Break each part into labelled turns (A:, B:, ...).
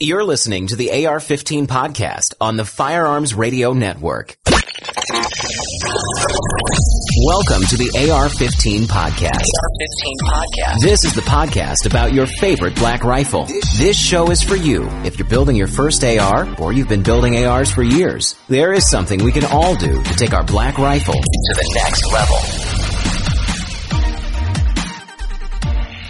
A: You're listening to the AR-15 podcast on the Firearms Radio Network. Welcome to the AR-15 podcast.
B: AR-15 podcast.
A: This is the podcast about your favorite black rifle. This show is for you if you're building your first AR or you've been building ARs for years. There is something we can all do to take our black rifle to the next level.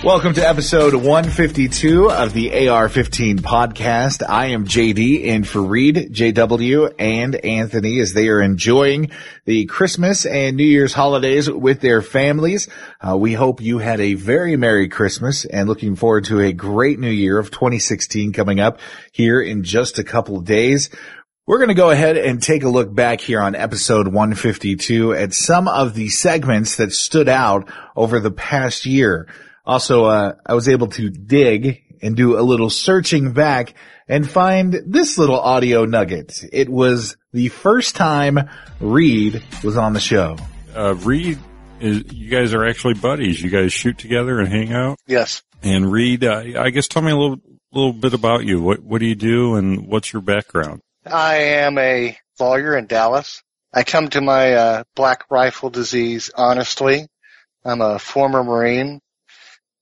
C: Welcome to episode 152 of the AR-15 podcast. I am JD in for Reed, JW, and Anthony as they are enjoying the Christmas and New Year's holidays with their families. Uh, we hope you had a very Merry Christmas and looking forward to a great New Year of 2016 coming up here in just a couple of days. We're going to go ahead and take a look back here on episode 152 at some of the segments that stood out over the past year. Also, uh, I was able to dig and do a little searching back and find this little audio nugget. It was the first time Reed was on the show.
D: Uh, Reed, is, you guys are actually buddies. You guys shoot together and hang out.
E: Yes.
D: And Reed, uh, I guess tell me a little, little bit about you. What, what do you do and what's your background?
E: I am a lawyer in Dallas. I come to my uh, black rifle disease honestly. I'm a former Marine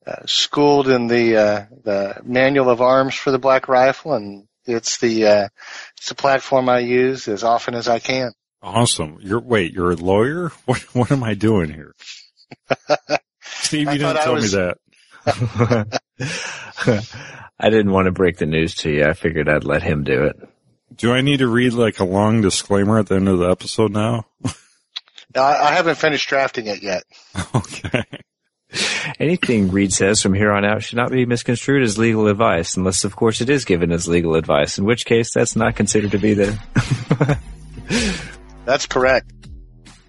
E: uh, schooled in the uh, the manual of arms for the black rifle, and it's the uh, it's the platform I use as often as I can.
D: Awesome. You're wait, you're a lawyer? What what am I doing here? Steve, you didn't tell was... me that.
F: I didn't want to break the news to you. I figured I'd let him do it.
D: Do I need to read like a long disclaimer at the end of the episode now?
E: no, I haven't finished drafting it yet.
D: Okay.
F: Anything Reed says from here on out should not be misconstrued as legal advice, unless, of course, it is given as legal advice, in which case that's not considered to be the.
E: that's correct.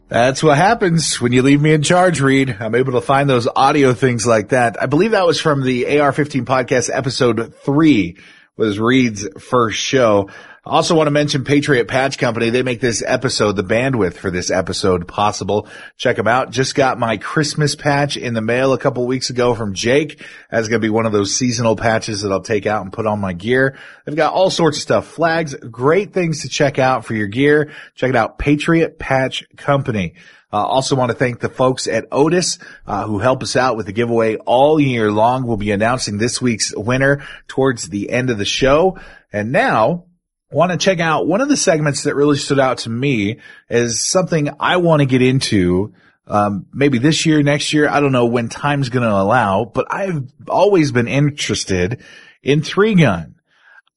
C: That's what happens when you leave me in charge, Reed. I'm able to find those audio things like that. I believe that was from the AR-15 podcast episode three was Reed's first show. Also want to mention Patriot Patch Company. They make this episode, the bandwidth for this episode possible. Check them out. Just got my Christmas patch in the mail a couple weeks ago from Jake. That's going to be one of those seasonal patches that I'll take out and put on my gear. They've got all sorts of stuff. Flags, great things to check out for your gear. Check it out. Patriot Patch Company. Uh, also want to thank the folks at Otis uh, who help us out with the giveaway all year long. We'll be announcing this week's winner towards the end of the show. And now want to check out one of the segments that really stood out to me is something I want to get into. Um, maybe this year, next year, I don't know when time's going to allow, but I've always been interested in three gun.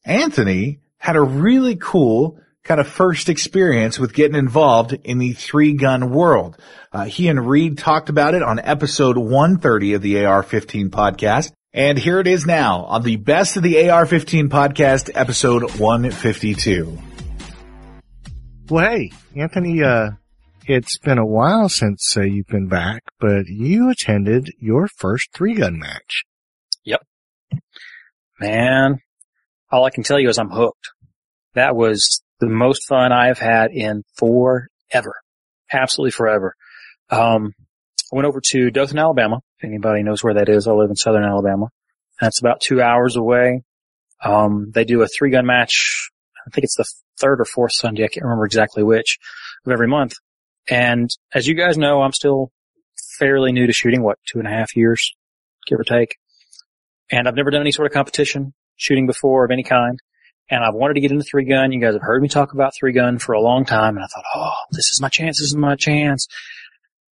C: Anthony had a really cool kind of first experience with getting involved in the three gun world. Uh, he and Reed talked about it on episode 130 of the AR-15 podcast. And here it is now on the best of the AR-15 podcast, episode 152.
G: Well, hey, Anthony, uh, it's been a while since uh, you've been back, but you attended your first three gun match.
H: Yep. Man, all I can tell you is I'm hooked. That was the most fun I have had in forever. Absolutely forever. Um, I went over to Dothan, Alabama. Anybody knows where that is, I live in southern Alabama. That's about two hours away. Um, they do a three gun match. I think it's the third or fourth Sunday. I can't remember exactly which of every month. And as you guys know, I'm still fairly new to shooting, what, two and a half years, give or take. And I've never done any sort of competition shooting before of any kind. And I've wanted to get into three gun. You guys have heard me talk about three gun for a long time. And I thought, oh, this is my chance. This is my chance.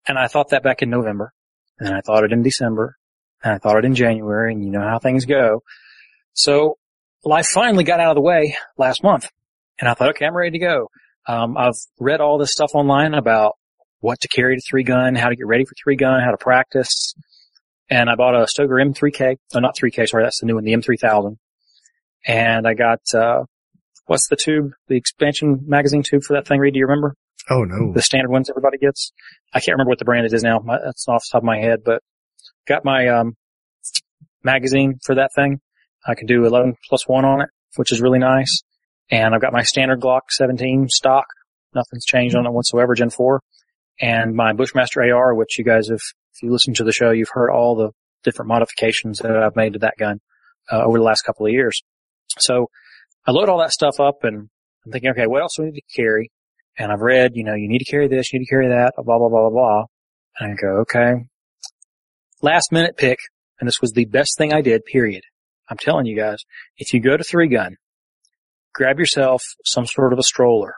H: And I thought that back in November. And I thought it in December. And I thought it in January. And you know how things go. So life finally got out of the way last month. And I thought, okay, I'm ready to go. Um, I've read all this stuff online about what to carry to three gun, how to get ready for three gun, how to practice. And I bought a Stoeger M3K. No, not 3K. Sorry. That's the new one, the M3000. And I got, uh, what's the tube, the expansion magazine tube for that thing, Reed? Do you remember?
G: Oh no.
H: The standard ones everybody gets. I can't remember what the brand it is now. That's off the top of my head, but got my, um, magazine for that thing. I can do 11 plus one on it, which is really nice. And I've got my standard Glock 17 stock. Nothing's changed on it whatsoever, Gen 4. And my Bushmaster AR, which you guys have, if you listen to the show, you've heard all the different modifications that I've made to that gun uh, over the last couple of years. So I load all that stuff up and I'm thinking, okay, what else do we need to carry? And I've read, you know, you need to carry this, you need to carry that, blah, blah, blah, blah, blah. And I go, okay. Last minute pick, and this was the best thing I did, period. I'm telling you guys, if you go to three gun, grab yourself some sort of a stroller.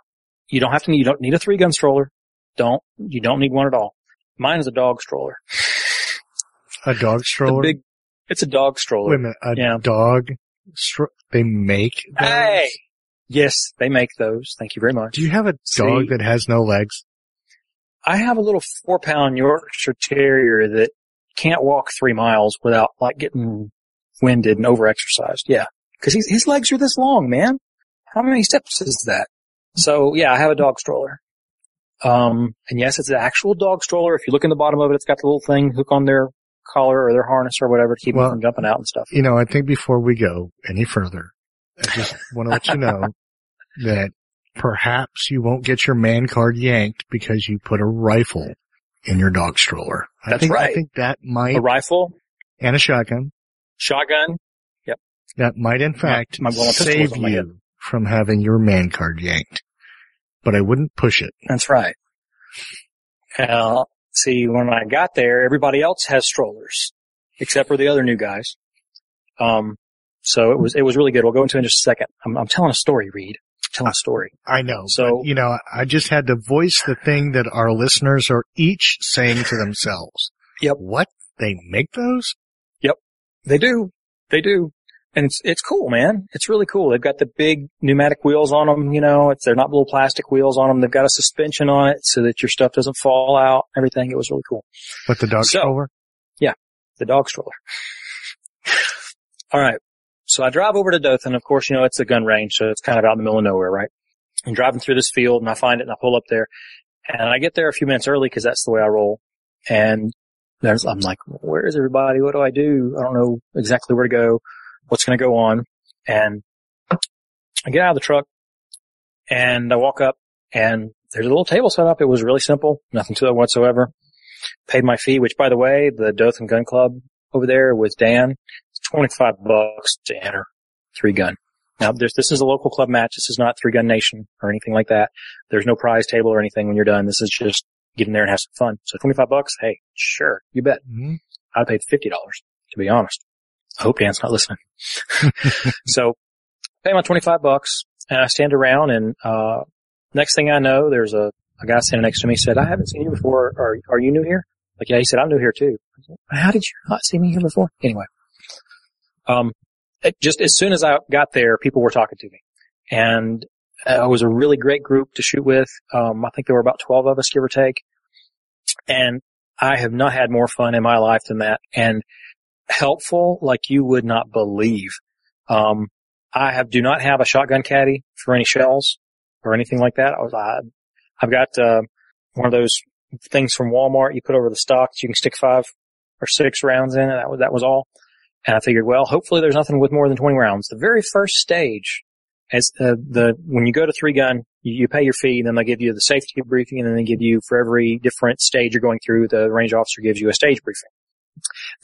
H: You don't have to, you don't need a three gun stroller. Don't, you don't need one at all. Mine is a dog stroller.
G: A dog stroller?
H: big, it's a dog stroller.
G: Wait a minute, a
H: Yeah.
G: dog stro- they make those?
H: Hey! Yes, they make those. Thank you very much.
G: Do you have a
H: See?
G: dog that has no legs?
H: I have a little four pound Yorkshire Terrier that can't walk three miles without like getting winded and overexercised. Yeah. Cause he's, his legs are this long, man. How many steps is that? So yeah, I have a dog stroller. Um, and yes, it's an actual dog stroller. If you look in the bottom of it, it's got the little thing hook on their collar or their harness or whatever to keep
G: Well-
H: them from jumping out and stuff.
G: You know, I think before we go any further, I just want to let you know that perhaps you won't get your man card yanked because you put a rifle in your dog stroller. I
H: That's
G: think, I think that might,
H: A rifle,
G: and a shotgun,
H: shotgun. Yep.
G: That might in fact
H: my- my
G: save
H: on my hip.
G: you from having your man card yanked. But I wouldn't push it.
H: That's right. Now, see, when I got there, everybody else has strollers, except for the other new guys. Um, so it was, it was really good. We'll go into it in just a second. I'm, I'm telling a story, Reed. I'm telling a story.
G: I know.
H: So-
G: but, you know, I just had to voice the thing that our listeners are each saying to themselves.
H: Yep.
G: What? They make those? Yep.
H: They do. They do. And it's, it's cool, man. It's really cool. They've got the big pneumatic wheels on them, you know, it's, they're not little plastic wheels on them. They've got a suspension on it so that your stuff doesn't fall out, everything. It was really cool.
G: What the dog
H: So-
G: stroller? Yeah.
H: The dog stroller. All right. So I drive over to Dothan. Of course, you know, it's a gun range, so it's kind of out in the middle of nowhere, right? I'm driving through this field and I find it and I pull up there and I get there a few minutes early because that's the way I roll. And there's, I'm like, where is everybody? What do I do? I don't know exactly where to go. What's going to go on? And I get out of the truck and I walk up and there's a little table set up. It was really simple. Nothing to it whatsoever paid my fee, which by the way, the Dothan Gun Club over there with Dan, 25 bucks to enter three gun. Now this is a local club match. This is not three gun nation or anything like that. There's no prize table or anything when you're done. This is just get in there and have some fun. So 25 bucks. Hey, sure. You bet.
G: Mhm.
H: I paid $50 to be honest. I hope Dan's not listening. so pay my 25 bucks and I stand around and, uh, next thing I know, there's a, a guy standing next to me said, I haven't seen you before. Are, are you new here? Like, yeah, he said, I'm new here too. I said, How did you not see me here before? Anyway, um, just as soon as I got there, people were talking to me and uh, it was a really great group to shoot with. Um, I think there were about 12 of us, give or take. And I have not had more fun in my life than that and helpful like you would not believe. Um, I have, do not have a shotgun caddy for any shells or anything like that. I was, I, I've got, uh, one of those things from Walmart you put over the stock you can stick five or six rounds in and that was, that was all. And I figured, well, hopefully there's nothing with more than 20 rounds. The very first stage as uh, the when you go to three gun, you, you pay your fee, and then they give you the safety briefing, and then they give you for every different stage you're going through, the range officer gives you a stage briefing.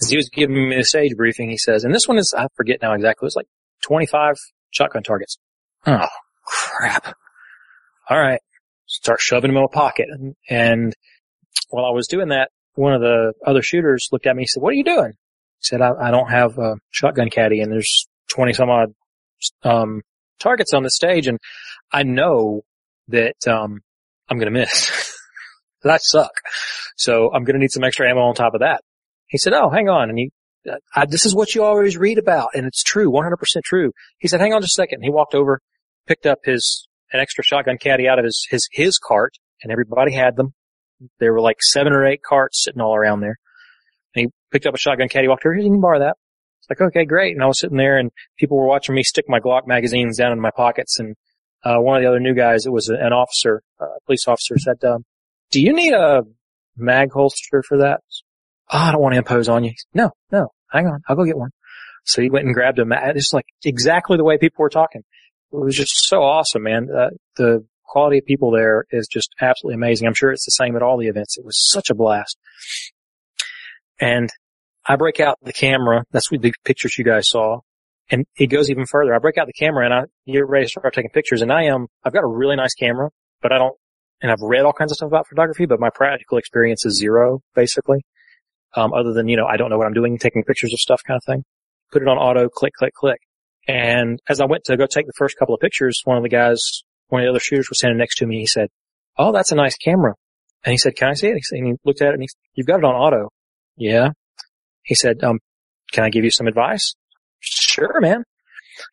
H: As he was giving me the stage briefing, he says, and this one is I forget now exactly, it was like 25 shotgun targets. Oh crap! All right, start shoving them in my pocket, and, and while I was doing that, one of the other shooters looked at me. He said, "What are you doing?" Said, "I, I don't have a shotgun caddy, and there's 20 some odd um, targets on the stage, and I know that um, I'm going to miss. that suck. So I'm going to need some extra ammo on top of that. He said, "Oh, hang on," and he. uh, I, this is what you always read about, and it's true, 100% true. He said, "Hang on just a second. He walked over, picked up his an extra shotgun caddy out of his his his cart, and everybody had them. There were like seven or eight carts sitting all around there. Picked up a shotgun caddy, walked over, here, you can borrow that. It's like, okay, great. And I was sitting there and people were watching me stick my Glock magazines down in my pockets. And, uh, one of the other new guys, it was an officer, a police officer said, um, do you need a mag holster for that? Oh, I don't want to impose on you. No, no, hang on. I'll go get one. So he went and grabbed a mag. It's like exactly the way people were talking. It was just so awesome, man. Uh, the quality of people there is just absolutely amazing. I'm sure it's the same at all the events. It was such a blast. And I break out the camera. That's what the pictures you guys saw. And it goes even further. I break out the camera and I get ready to start taking pictures and I am, I've got a really nice camera, but I don't, and I've read all kinds of stuff about photography, but my practical experience is zero, basically. Um, other than, you know, I don't know what I'm doing, taking pictures of stuff kind of thing. Put it on auto, click, click, click. And as I went to go take the first couple of pictures, one of the guys, one of the other shooters was standing next to me. He said, Oh, that's a nice camera. And he said, can I see it? And he looked at it and he, said, you've got it on auto. Yeah. He said, um, can I give you some advice? Sure, man.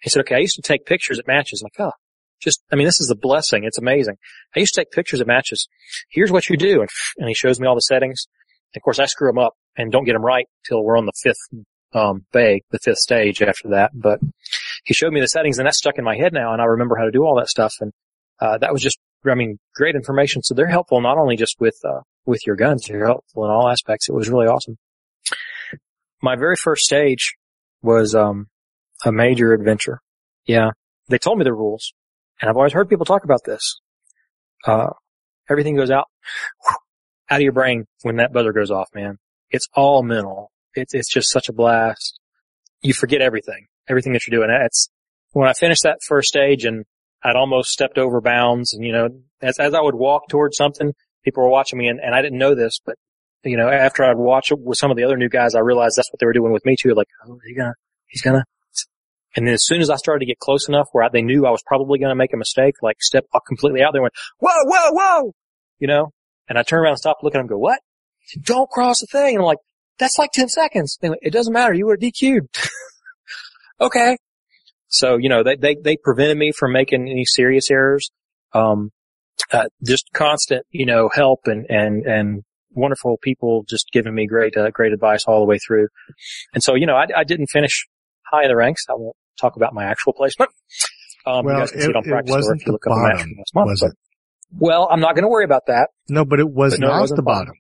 H: He said, okay, I used to take pictures at matches. I'm like, oh, just, I mean, this is a blessing. It's amazing. I used to take pictures at matches. Here's what you do. And, and he shows me all the settings. Of course, I screw them up and don't get them right till we're on the fifth, um, bay, the fifth stage after that. But he showed me the settings and that's stuck in my head now. And I remember how to do all that stuff. And, uh, that was just, I mean, great information. So they're helpful not only just with, uh, with your guns, they're helpful in all aspects. It was really awesome. My very first stage was, um, a major adventure. Yeah. They told me the rules and I've always heard people talk about this. Uh, everything goes out, out of your brain when that buzzer goes off, man. It's all mental. It's, it's just such a blast. You forget everything, everything that you're doing. It's when I finished that first stage and I'd almost stepped over bounds and, you know, as, as I would walk towards something, people were watching me and, and I didn't know this, but, you know, after I'd watch it with some of the other new guys, I realized that's what they were doing with me too. Like, oh, he gonna, he's gonna, and then as soon as I started to get close enough where I, they knew I was probably to make a mistake, like step completely out there, and went, whoa, whoa, whoa, you know, and I turned around and stopped looking at them and go, what? Don't cross the thing. And I'm like, that's like 10 seconds. They went, it doesn't matter. You were DQ'd. okay. So, you know, they, they, they prevented me from making any serious errors. Um, uh, just constant, you know, help and, and, and wonderful people just giving me great, uh, great advice all the way through. And so, you know, I, I didn't finish high in the ranks. I won't talk about my actual placement.
G: Um, well, it, it, wasn't the bottom, month, was it?
H: Well, I'm not going to worry about that.
G: No, but it was
H: But no, it
G: not
H: wasn't
G: the
H: bottom.
G: bottom.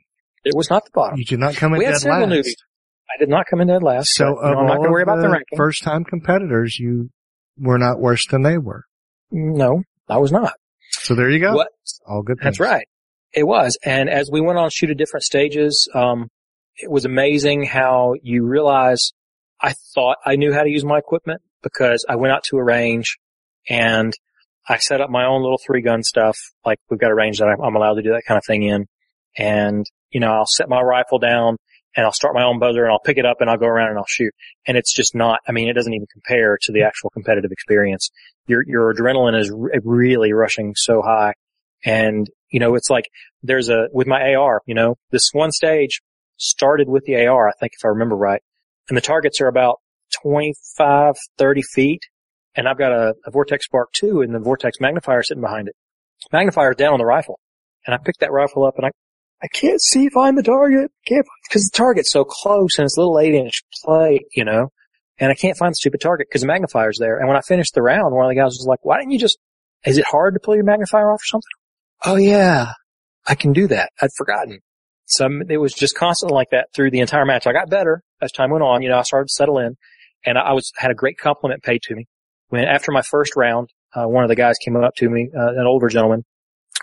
H: It was not the bottom.
G: You did not come in
H: We
G: dead last.
H: newbies. I did not come in dead last.
G: So
H: but, you know, I'm not going to worry about the ranking.
G: first time competitors, you were not worse than they were.
H: no, I was not.
G: So there you go.
H: What?
G: All good
H: That's right. It was. And as we went on shoot at different stages, um, it was amazing how you realize I thought I knew how to use my equipment because I went out to a range and I set up my own little three gun stuff. Like we've got a range that I'm allowed to do that kind of thing in. And, you know, I'll set my rifle down and I'll start my own buzzer and I'll pick it up and I'll go around and I'll shoot. And it's just not, I mean, it doesn't even compare to the actual competitive experience. Your, your adrenaline is really rushing so high. And, you know, it's like there's a, with my AR, you know, this one stage started with the AR, I think if I remember right. And the targets are about 25, 30 feet. And I've got a, a Vortex SPARC 2 and the Vortex magnifier sitting behind it. Magnifier's down on the rifle. And I picked that rifle up and I, I can't see, find the target. Can't, cause the target's so close and it's a little eight inch plate, you know, and I can't find the stupid target because the magnifier's there. And when I finished the round, one of the guys was like, why didn't you just, is it hard to pull your magnifier off or something? Oh yeah, I can do that. I'd forgotten. So it was just constantly like that through the entire match. I got better as time went on. You know, I started to settle in and I was, had a great compliment paid to me when after my first round, uh, one of the guys came up to me, uh, an older gentleman.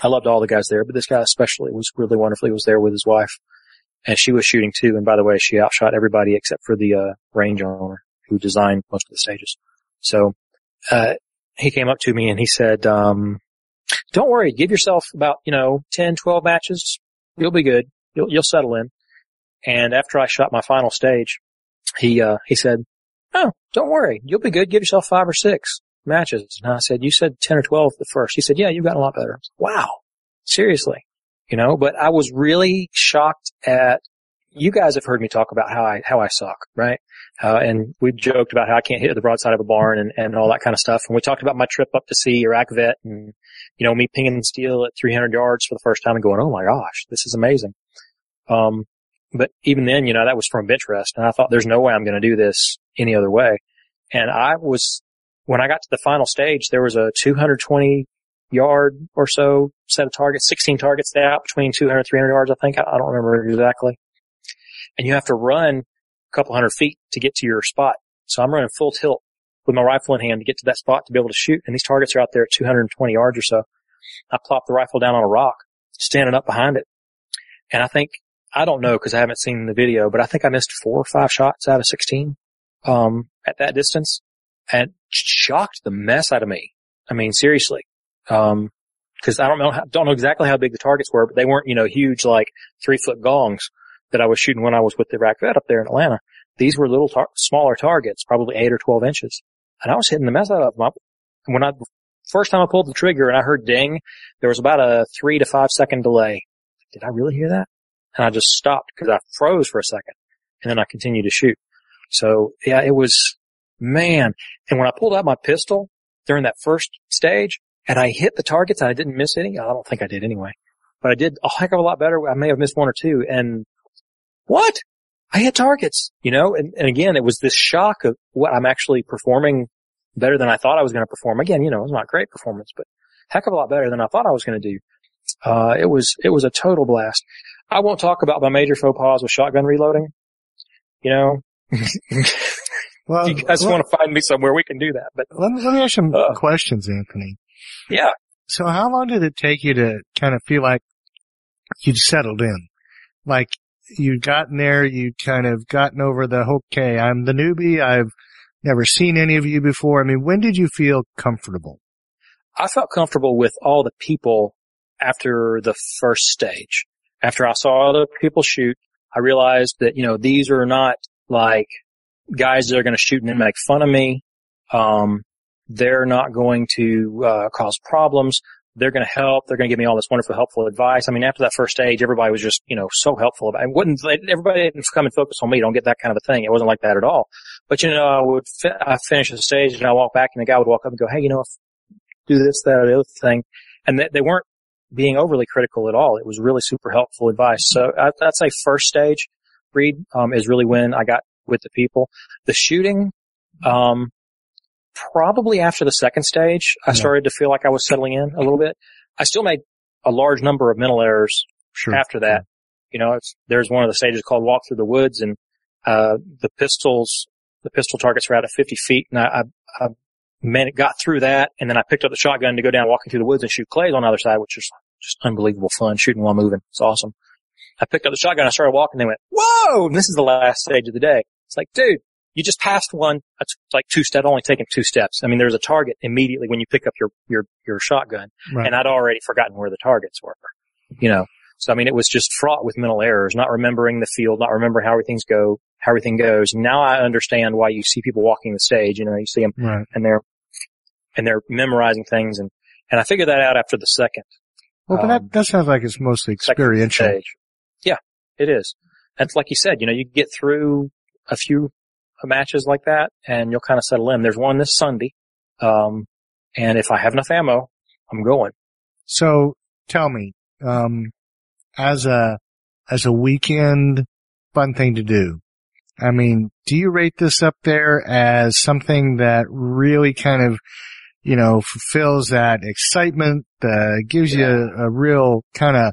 H: I loved all the guys there, but this guy especially was really wonderful. He was there with his wife and she was shooting too. And by the way, she outshot everybody except for the, uh, range owner who designed most of the stages. So, uh, he came up to me and he said, um, don't worry, give yourself about, you know, 10, 12 matches. You'll be good. You'll, you'll settle in. And after I shot my final stage, he, uh, he said, Oh, don't worry. You'll be good. Give yourself five or six matches. And I said, you said 10 or 12 the first. He said, yeah, you've gotten a lot better. Wow. Seriously. You know, but I was really shocked at, you guys have heard me talk about how I, how I suck, right? Uh, and we joked about how I can't hit the broadside of a barn and, and all that kind of stuff. And we talked about my trip up to see Iraq vet and, you know, me pinging steel at 300 yards for the first time and going, oh my gosh, this is amazing. Um, but even then, you know, that was from bench rest and I thought there's no way I'm going to do this any other way. And I was, when I got to the final stage, there was a 220 yard or so set of targets, 16 targets out between 200 and 300 yards, I think. I, I don't remember exactly. And you have to run a couple hundred feet to get to your spot. So I'm running full tilt with my rifle in hand to get to that spot to be able to shoot. And these targets are out there at 220 yards or so. I plop the rifle down on a rock, standing up behind it. And I think, I don't know because I haven't seen the video, but I think I missed four or five shots out of 16, um, at that distance. and shocked the mess out of me. I mean, seriously. Um, cause I don't know, don't know exactly how big the targets were, but they weren't, you know, huge like three foot gongs that I was shooting when I was with the Iraq vet up there in Atlanta. These were little tar- smaller targets, probably eight or 12 inches. And I was hitting the mess out of them. And when I, first time I pulled the trigger and I heard ding, there was about a three to five second delay. Did I really hear that? And I just stopped because I froze for a second and then I continued to shoot. So yeah, it was, man. And when I pulled out my pistol during that first stage and I hit the targets and I didn't miss any, I don't think I did anyway, but I did a heck of a lot better. I may have missed one or two and what? I hit targets, you know, and, and again, it was this shock of what I'm actually performing better than I thought I was going to perform. Again, you know, it was not great performance, but heck of a lot better than I thought I was going to do. Uh, it was, it was a total blast. I won't talk about my major faux pas with shotgun reloading. You know, well, if you guys well, want to find me somewhere, we can do that. But
G: let me, let me ask some uh, questions, Anthony.
H: Yeah.
G: So how long did it take you to kind of feel like you'd settled in? Like you'd gotten there, you'd kind of gotten over the, okay, I'm the newbie. I've never seen any of you before. I mean, when did you feel comfortable?
H: I felt comfortable with all the people after the first stage. After I saw other people shoot, I realized that, you know, these are not like guys that are going to shoot and make fun of me. Um, they're not going to, uh, cause problems. They're going to help. They're going to give me all this wonderful, helpful advice. I mean, after that first stage, everybody was just, you know, so helpful. It. wouldn't, everybody didn't come and focus on me. Don't get that kind of a thing. It wasn't like that at all. But, you know, I would, fi- I finish the stage and I walk back and the guy would walk up and go, Hey, you know, do this, that, or the other thing. And they, they weren't being overly critical at all. It was really super helpful advice. So I, I'd say first stage Reed, um, is really when I got with the people. The shooting, um, probably after the second stage, I started to feel like I was settling in a little bit. I still made a large number of mental errors sure. after that. You know, there's one of the stages called walk through the woods and, uh, the pistols, the pistol targets were out at 50 feet and I, I, I man, got through that and then I picked up the shotgun to go down walking through the woods and shoot clays on the other side, which is just unbelievable fun shooting while moving. It's awesome. I picked up the shotgun, I started walking, they went, whoa! And this is the last stage of the day. It's like, dude, you just passed one. That's like two steps, only taken two steps. I mean, there's a target immediately when you pick up your, your, your shotgun. Right. And I'd already forgotten where the targets were, you know. So, I mean, it was just fraught with mental errors, not remembering the field, not remembering how everything's go, how everything goes. Now I understand why you see people walking the stage, you know, you see them right. and they're, and they're memorizing things. And, and I figured that out after the second.
G: Well, but um, that, that sounds like it's mostly experiential.
H: Yeah, it is. That's like you said, you know, you get through a few matches like that and you'll kind of settle in. There's one this Sunday. Um, and if I have enough ammo, I'm going.
G: So tell me, um, as a, as a weekend fun thing to do, I mean, do you rate this up there as something that really kind of, you know, fulfills that excitement, uh, gives yeah. you a, a real kind of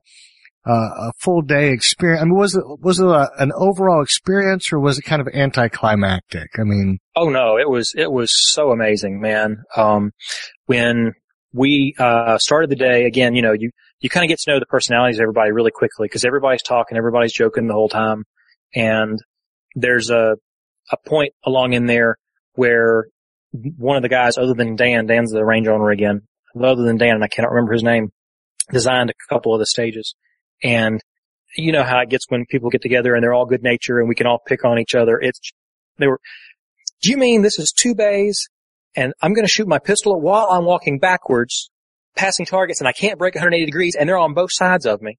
G: uh, a full day experience? I mean, was it was it a, an overall experience or was it kind of anticlimactic? I mean,
H: oh no, it was it was so amazing, man. Um, when we uh, started the day again, you know, you you kind of get to know the personalities of everybody really quickly because everybody's talking, everybody's joking the whole time, and there's a a point along in there where one of the guys, other than Dan, Dan's the range owner again, other than Dan, and I cannot remember his name, designed a couple of the stages. And you know how it gets when people get together and they're all good nature and we can all pick on each other. It's, they were, do you mean this is two bays and I'm going to shoot my pistol while I'm walking backwards, passing targets and I can't break 180 degrees and they're on both sides of me.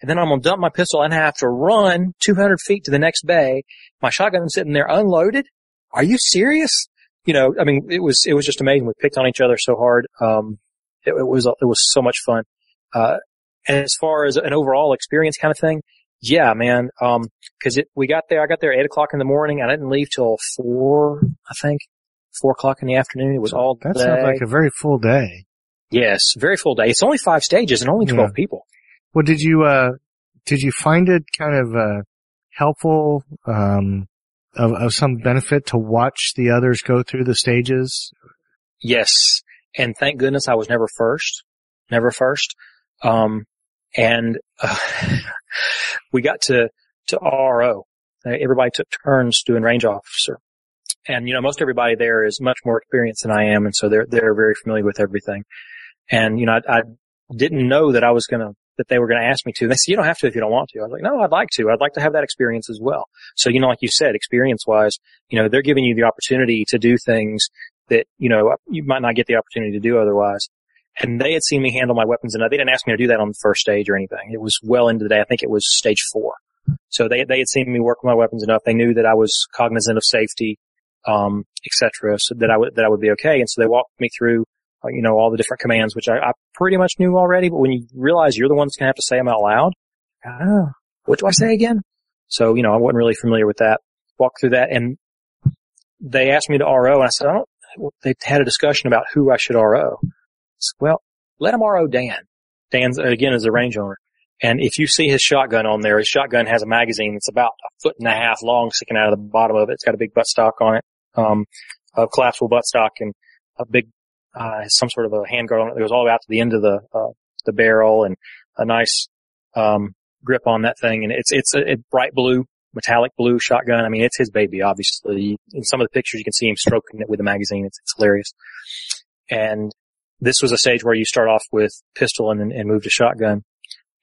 H: And then I'm going to dump my pistol and I have to run 200 feet to the next bay. My shotgun's sitting there unloaded. Are you serious? You know, I mean, it was, it was just amazing. We picked on each other so hard. Um, it, it was, it was so much fun. Uh, as far as an overall experience kind of thing, yeah, man. Um, cause it, we got there, I got there at eight o'clock in the morning. I didn't leave till four, I think, four o'clock in the afternoon. It was all
G: That
H: day.
G: sounds like a very full day.
H: Yes, very full day. It's only five stages and only 12 yeah. people.
G: Well, did you, uh, did you find it kind of, uh, helpful, um, of, of some benefit to watch the others go through the stages?
H: Yes. And thank goodness I was never first, never first. Um, and uh, we got to to RO. Everybody took turns doing range officer, and you know, most everybody there is much more experienced than I am, and so they're they're very familiar with everything. And you know, I, I didn't know that I was to that they were to ask me to. They said, you don't have to if you don't want to. I was like, no, I'd like to. I'd like to have that experience as well. So, you know, like you said, experience wise, you know, they're giving you the opportunity to do things that, you know, you might not get the opportunity to do otherwise. And they had seen me handle my weapons enough. They didn't ask me to do that on the first stage or anything. It was well into the day. I think it was stage four. So they, they had seen me work with my weapons enough. They knew that I was cognizant of safety, um, et cetera, so that I would, that I would be okay. And so they walked me through uh, you know, all the different commands, which I, I, pretty much knew already. But when you realize you're the one that's going to have to say them out loud, oh, what do I say again? So, you know, I wasn't really familiar with that. Walk through that and they asked me to RO and I said, I don't, they had a discussion about who I should RO. Well, let him RO Dan. Dan, again, is a range owner. And if you see his shotgun on there, his shotgun has a magazine that's about a foot and a half long sticking out of the bottom of it. It's got a big buttstock on it, um, a collapsible buttstock and a big uh, some sort of a handguard on it that goes all the way out to the end of the, uh, the barrel and a nice, um, grip on that thing. And it's, it's a, a, bright blue, metallic blue shotgun. I mean, it's his baby, obviously. In some of the pictures, you can see him stroking it with the magazine. It's, it's hilarious. And this was a stage where you start off with pistol and, and move to shotgun.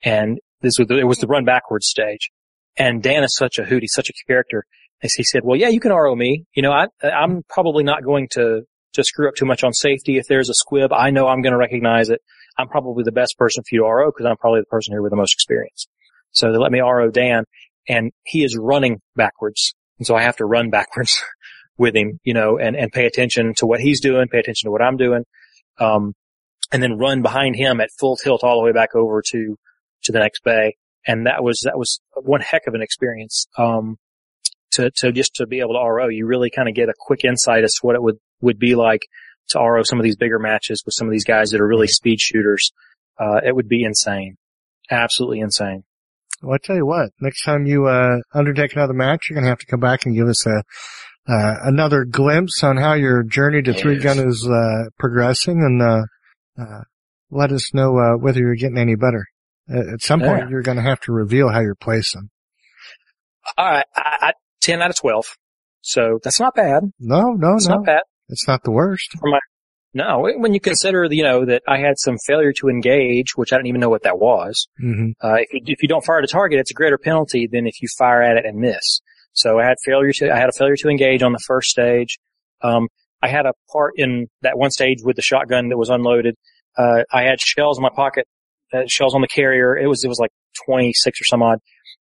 H: And this was the, it was the run backwards stage. And Dan is such a hoot. He's such a character. As he said, well, yeah, you can RO me. You know, I, I'm probably not going to to screw up too much on safety. If there's a squib, I know I'm going to recognize it. I'm probably the best person for you to RO because I'm probably the person here with the most experience. So they let me RO Dan and he is running backwards. And so I have to run backwards with him, you know, and, and pay attention to what he's doing, pay attention to what I'm doing. Um, and then run behind him at full tilt all the way back over to, to the next bay. And that was, that was one heck of an experience. Um, to, to just to be able to RO, you really kind of get a quick insight as to what it would would be like to RO some of these bigger matches with some of these guys that are really speed shooters. Uh, it would be insane. Absolutely insane.
G: Well, I tell you what, next time you, uh, undertake another match, you're going to have to come back and give us a, uh, another glimpse on how your journey to yes. three gun is, uh, progressing and, uh, uh, let us know, uh, whether you're getting any better. At some point, yeah. you're going to have to reveal how you're placing.
H: All right. I, I, 10 out of 12. So that's not bad.
G: No, no,
H: it's
G: no.
H: not bad.
G: It's not the worst.
H: My, no, when you consider, you know, that I had some failure to engage, which I didn't even know what that was.
G: Mm-hmm.
H: Uh, if you, if you don't fire at a target, it's a greater penalty than if you fire at it and miss. So I had failure to, I had a failure to engage on the first stage. Um, I had a part in that one stage with the shotgun that was unloaded. Uh, I had shells in my pocket, uh, shells on the carrier. It was, it was like 26 or some odd.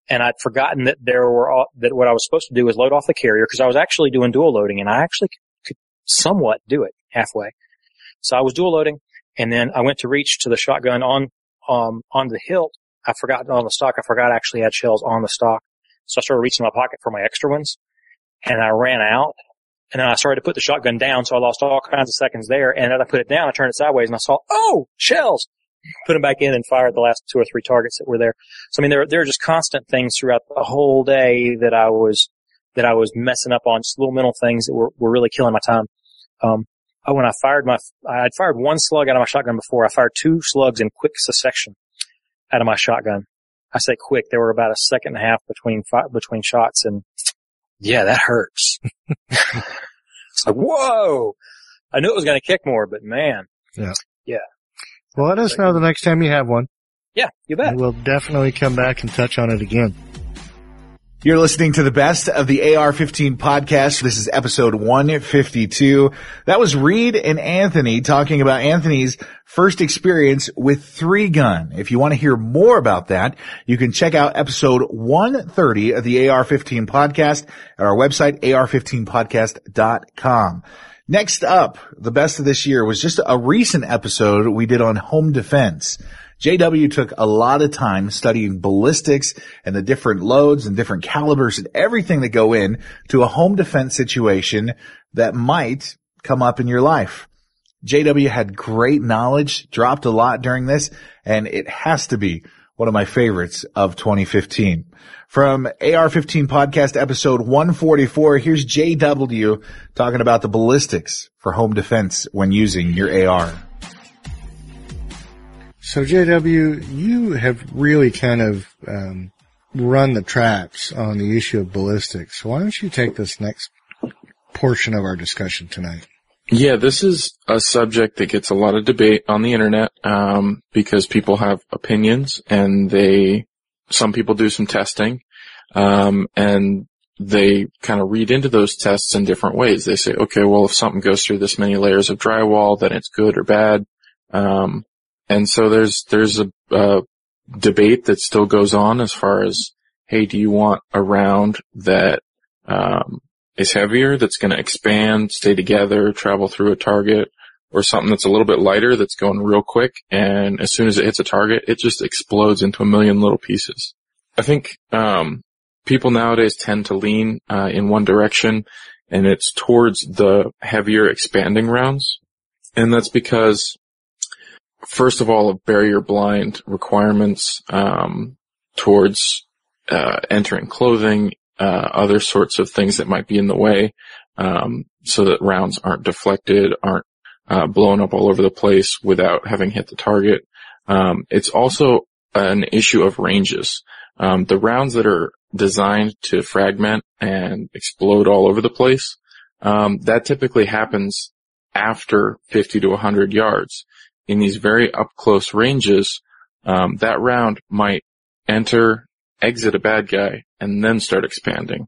H: And I'd forgotten that there were, all, that what I was supposed to do was load off the carrier because I was actually doing dual loading and I actually could somewhat do it halfway. So I was dual loading and then I went to reach to the shotgun on, um, on the hilt. I forgot on the stock. I forgot I actually had shells on the stock. So I started reaching in my pocket for my extra ones and I ran out and then I started to put the shotgun down. So I lost all kinds of seconds there. And then I put it down, I turned it sideways and I saw, oh, shells, put them back in and fired the last two or three targets that were there. So I mean, there, there are just constant things throughout the whole day that I was, that I was messing up on, just little mental things that were, were really killing my time. Um, oh, when I fired my, I'd fired one slug out of my shotgun before. I fired two slugs in quick succession out of my shotgun. I say quick. There were about a second and a half between between shots, and yeah, that hurts. it's like whoa! I knew it was going to kick more, but man,
G: yeah,
H: yeah.
G: Well, let us know the next time you have one.
H: Yeah, you bet.
G: we'll definitely come back and touch on it again.
C: You're listening to the best of the AR-15 podcast. This is episode 152. That was Reed and Anthony talking about Anthony's first experience with three gun. If you want to hear more about that, you can check out episode 130 of the AR-15 podcast at our website, ar15podcast.com. Next up, the best of this year was just a recent episode we did on home defense. JW took a lot of time studying ballistics and the different loads and different calibers and everything that go in to a home defense situation that might come up in your life. JW had great knowledge, dropped a lot during this, and it has to be one of my favorites of 2015. From AR-15 podcast episode 144, here's JW talking about the ballistics for home defense when using your AR.
G: So JW, you have really kind of um, run the traps on the issue of ballistics. Why don't you take this next portion of our discussion tonight.
B: Yeah, this is a subject that gets a lot of debate on the internet um, because people have opinions and they, some people do some testing, um, and they kind of read into those tests in different ways. They say, okay, well, if something goes through this many layers of drywall, then it's good or bad. Um, and so there's there's a, debate that still goes on as far as, hey, do you want a round that um, is heavier, that's going to expand, stay together, travel through a target, or something that's a little bit lighter, that's going real quick, and as soon as it hits a target, it just explodes into a million little pieces. I think um, people nowadays tend to lean uh, in one direction, and it's towards the heavier expanding rounds, and that's because, first of all, of barrier blind requirements um, towards uh, entering clothing uh, other sorts of things that might be in the way, um, so that rounds aren't deflected, aren't uh, blown up all over the place without having hit the target. Um, it's also an issue of ranges. Um, the rounds that are designed to fragment and explode all over the place, um, that typically happens after 50 to 100 yards. In these very up close ranges, um, that round might enter exit a bad guy and then start expanding.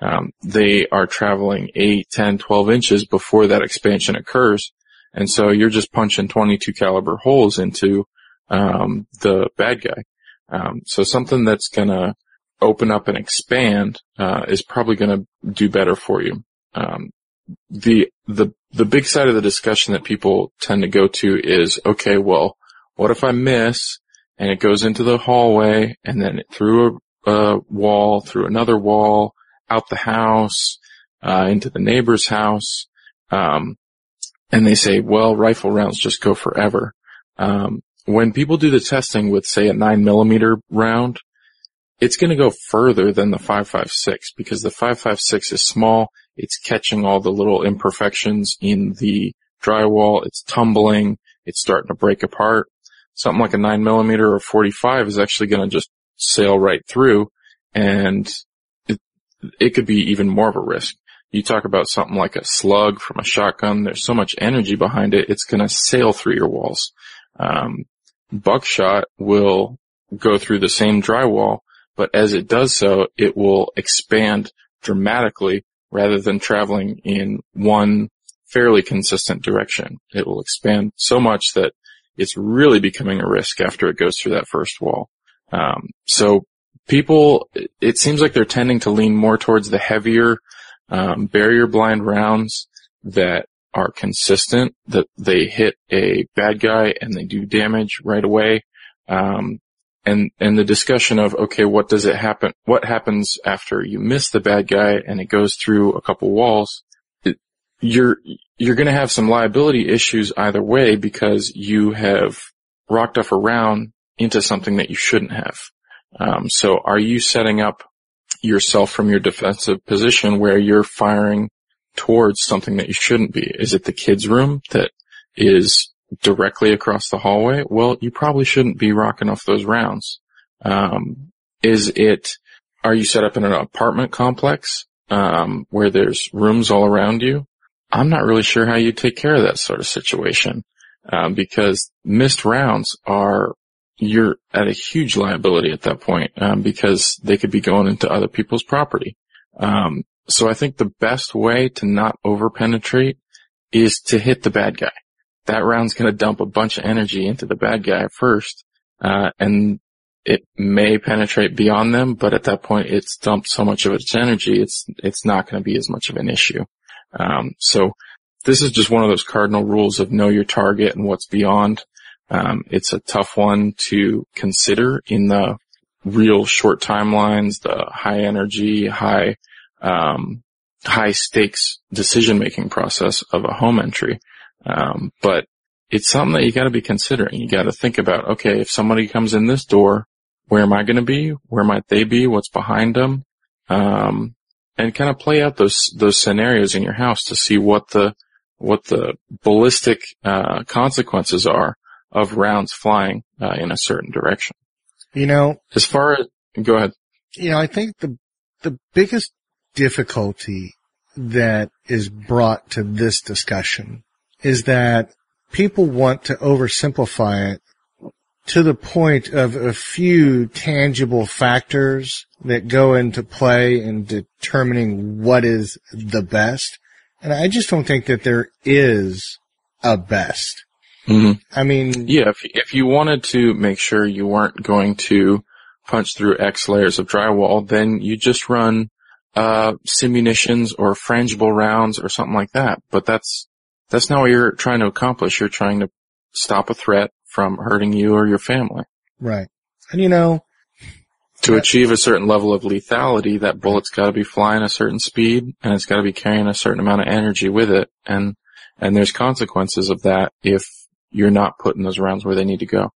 B: Um, they are traveling 8, 10, 12 inches before that expansion occurs. And so you're just punching 22 caliber holes into um, the bad guy. Um, so something that's to open up and expand uh, is probably to do better for you. The the the big side of the discussion that people tend to go to is okay. Well, what if I miss and it goes into the hallway and then through a, a wall, through another wall, out the house, uh, into the neighbor's house. Um, and they say, well, rifle rounds just go forever. Um, when people do the testing with, say, a nine millimeter round, it's going to go further than the 556 because the 556 is small. It's catching all the little imperfections in the drywall. It's tumbling. It's starting to break apart something like a nine millimeter or 45 is actually going to just sail right through and it, it could be even more of a risk. You talk about something like a slug from a shotgun. There's so much energy behind it. It's going to sail through your walls. Um, buckshot will go through the same drywall, but as it does so, it will expand dramatically rather than traveling in one fairly consistent direction. It will expand so much that it's really becoming a risk after it goes through that first wall. Um, so people, it seems like they're tending to lean more towards the heavier um, barrier blind rounds that are consistent, that they hit a bad guy and they do damage right away. Um, and and the discussion of okay, what does it happen? What happens after you miss the bad guy and it goes through a couple walls? you're you're going to have some liability issues either way because you have rocked off around into something that you shouldn't have. Um, so are you setting up yourself from your defensive position where you're firing towards something that you shouldn't be? Is it the kids' room that is directly across the hallway? Well, you probably shouldn't be rocking off those rounds. Um, is it? Are you set up in an apartment complex um, where there's rooms all around you? I'm not really sure how you take care of that sort of situation um, because missed rounds are you're at a huge liability at that point um, because they could be going into other people's property. Um, so I think the best way to not over penetrate is to hit the bad guy. That round's going to dump a bunch of energy into the bad guy first, uh, and it may penetrate beyond them, but at that point it's dumped so much of its energy, it's it's not going to be as much of an issue. Um, so this is just one of those cardinal rules of know your target and what's beyond. Um, it's a tough one to consider in the real short timelines, the high energy, high, um, high stakes decision making process of a home entry. Um, but it's something that you got to be considering. You got to think about, okay, if somebody comes in this door, where am I going to be? Where might they be? What's behind them? Um, and kind of play out those those scenarios in your house to see what the what the ballistic uh, consequences are of rounds flying uh, in a certain direction.
G: You know,
B: as far as go ahead.
G: You know, I think the the biggest difficulty that is brought to this discussion is that people want to oversimplify it to the point of a few tangible factors that go into play in determining what is the best. And I just don't think that there is a best.
B: Mm-hmm.
G: I mean,
B: yeah, if, if you wanted to make sure you weren't going to punch through X layers of drywall, then you just run, uh, simunitions or frangible rounds or something like that. But that's, that's not what you're trying to accomplish. You're trying to stop a threat from hurting you or your family.
G: Right. And you know,
B: to achieve a certain level of lethality, that bullet's got to be flying a certain speed and it's got to be carrying a certain amount of energy with it. And, and there's consequences of that if you're not putting those rounds where they need to go.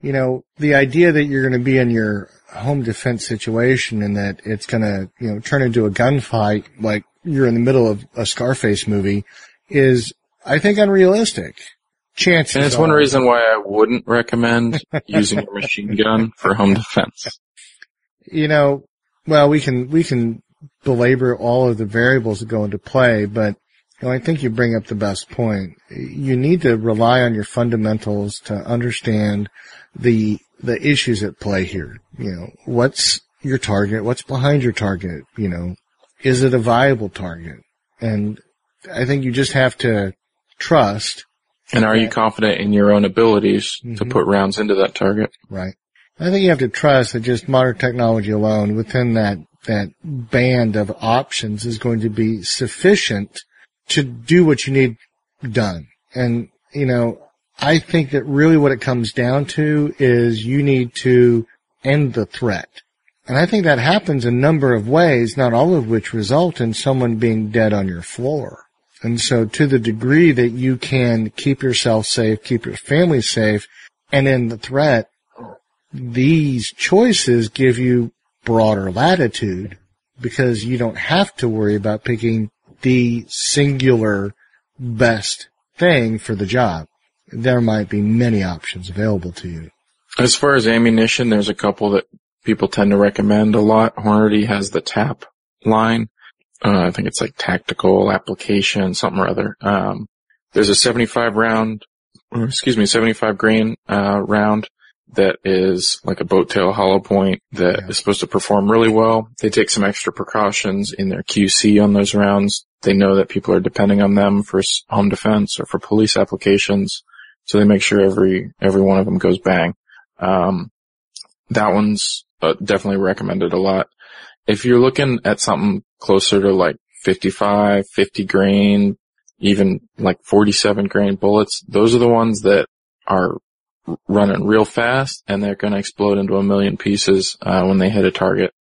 G: You know, the idea that you're going to be in your home defense situation and that it's going to, you know, turn into a gunfight like you're in the middle of a Scarface movie is, I think, unrealistic. Chances
B: And it's one reason why I wouldn't recommend using a machine gun for home defense.
G: you know, well, we can, we can belabor all of the variables that go into play, but you know, I think you bring up the best point. You need to rely on your fundamentals to understand the, the issues at play here. You know, what's your target? What's behind your target? You know, is it a viable target? And I think you just have to trust,
B: And are you confident in your own abilities to
G: Mhm.
B: put rounds into that target?
G: right? I think you have to trust that just modern technology alone within that, that band of options is going to be sufficient to do what you need done. And, you know, I think that really what it comes down to is you need to end the threat. And I think that happens a number of ways, not all of which result in someone being dead on your floor. And so to the degree that you can keep yourself safe, keep your family safe, and in the threat, these choices give you broader latitude because you don't have to worry about picking the singular best thing for the job. There might be many options available to you.
B: As far as ammunition, there's a couple that people tend to recommend a lot. Hornady has the TAP line. Uh, I think it's like tactical application, something or other. Um, there's a 75 round, excuse me, 75 grain, uh, round that is like a boat tail hollow point that
G: Yeah.
B: is supposed to perform really well. They take some extra precautions in their QC on those rounds. They know that people are depending on them for home defense or for police applications. So they make sure every, every one of them goes bang. Um, that one's uh, definitely recommended a lot. If you're looking at something closer to like 55, 50 grain, even like 47 grain bullets, those are the ones that are running real fast and they're going to explode into a million pieces uh, when they hit a target.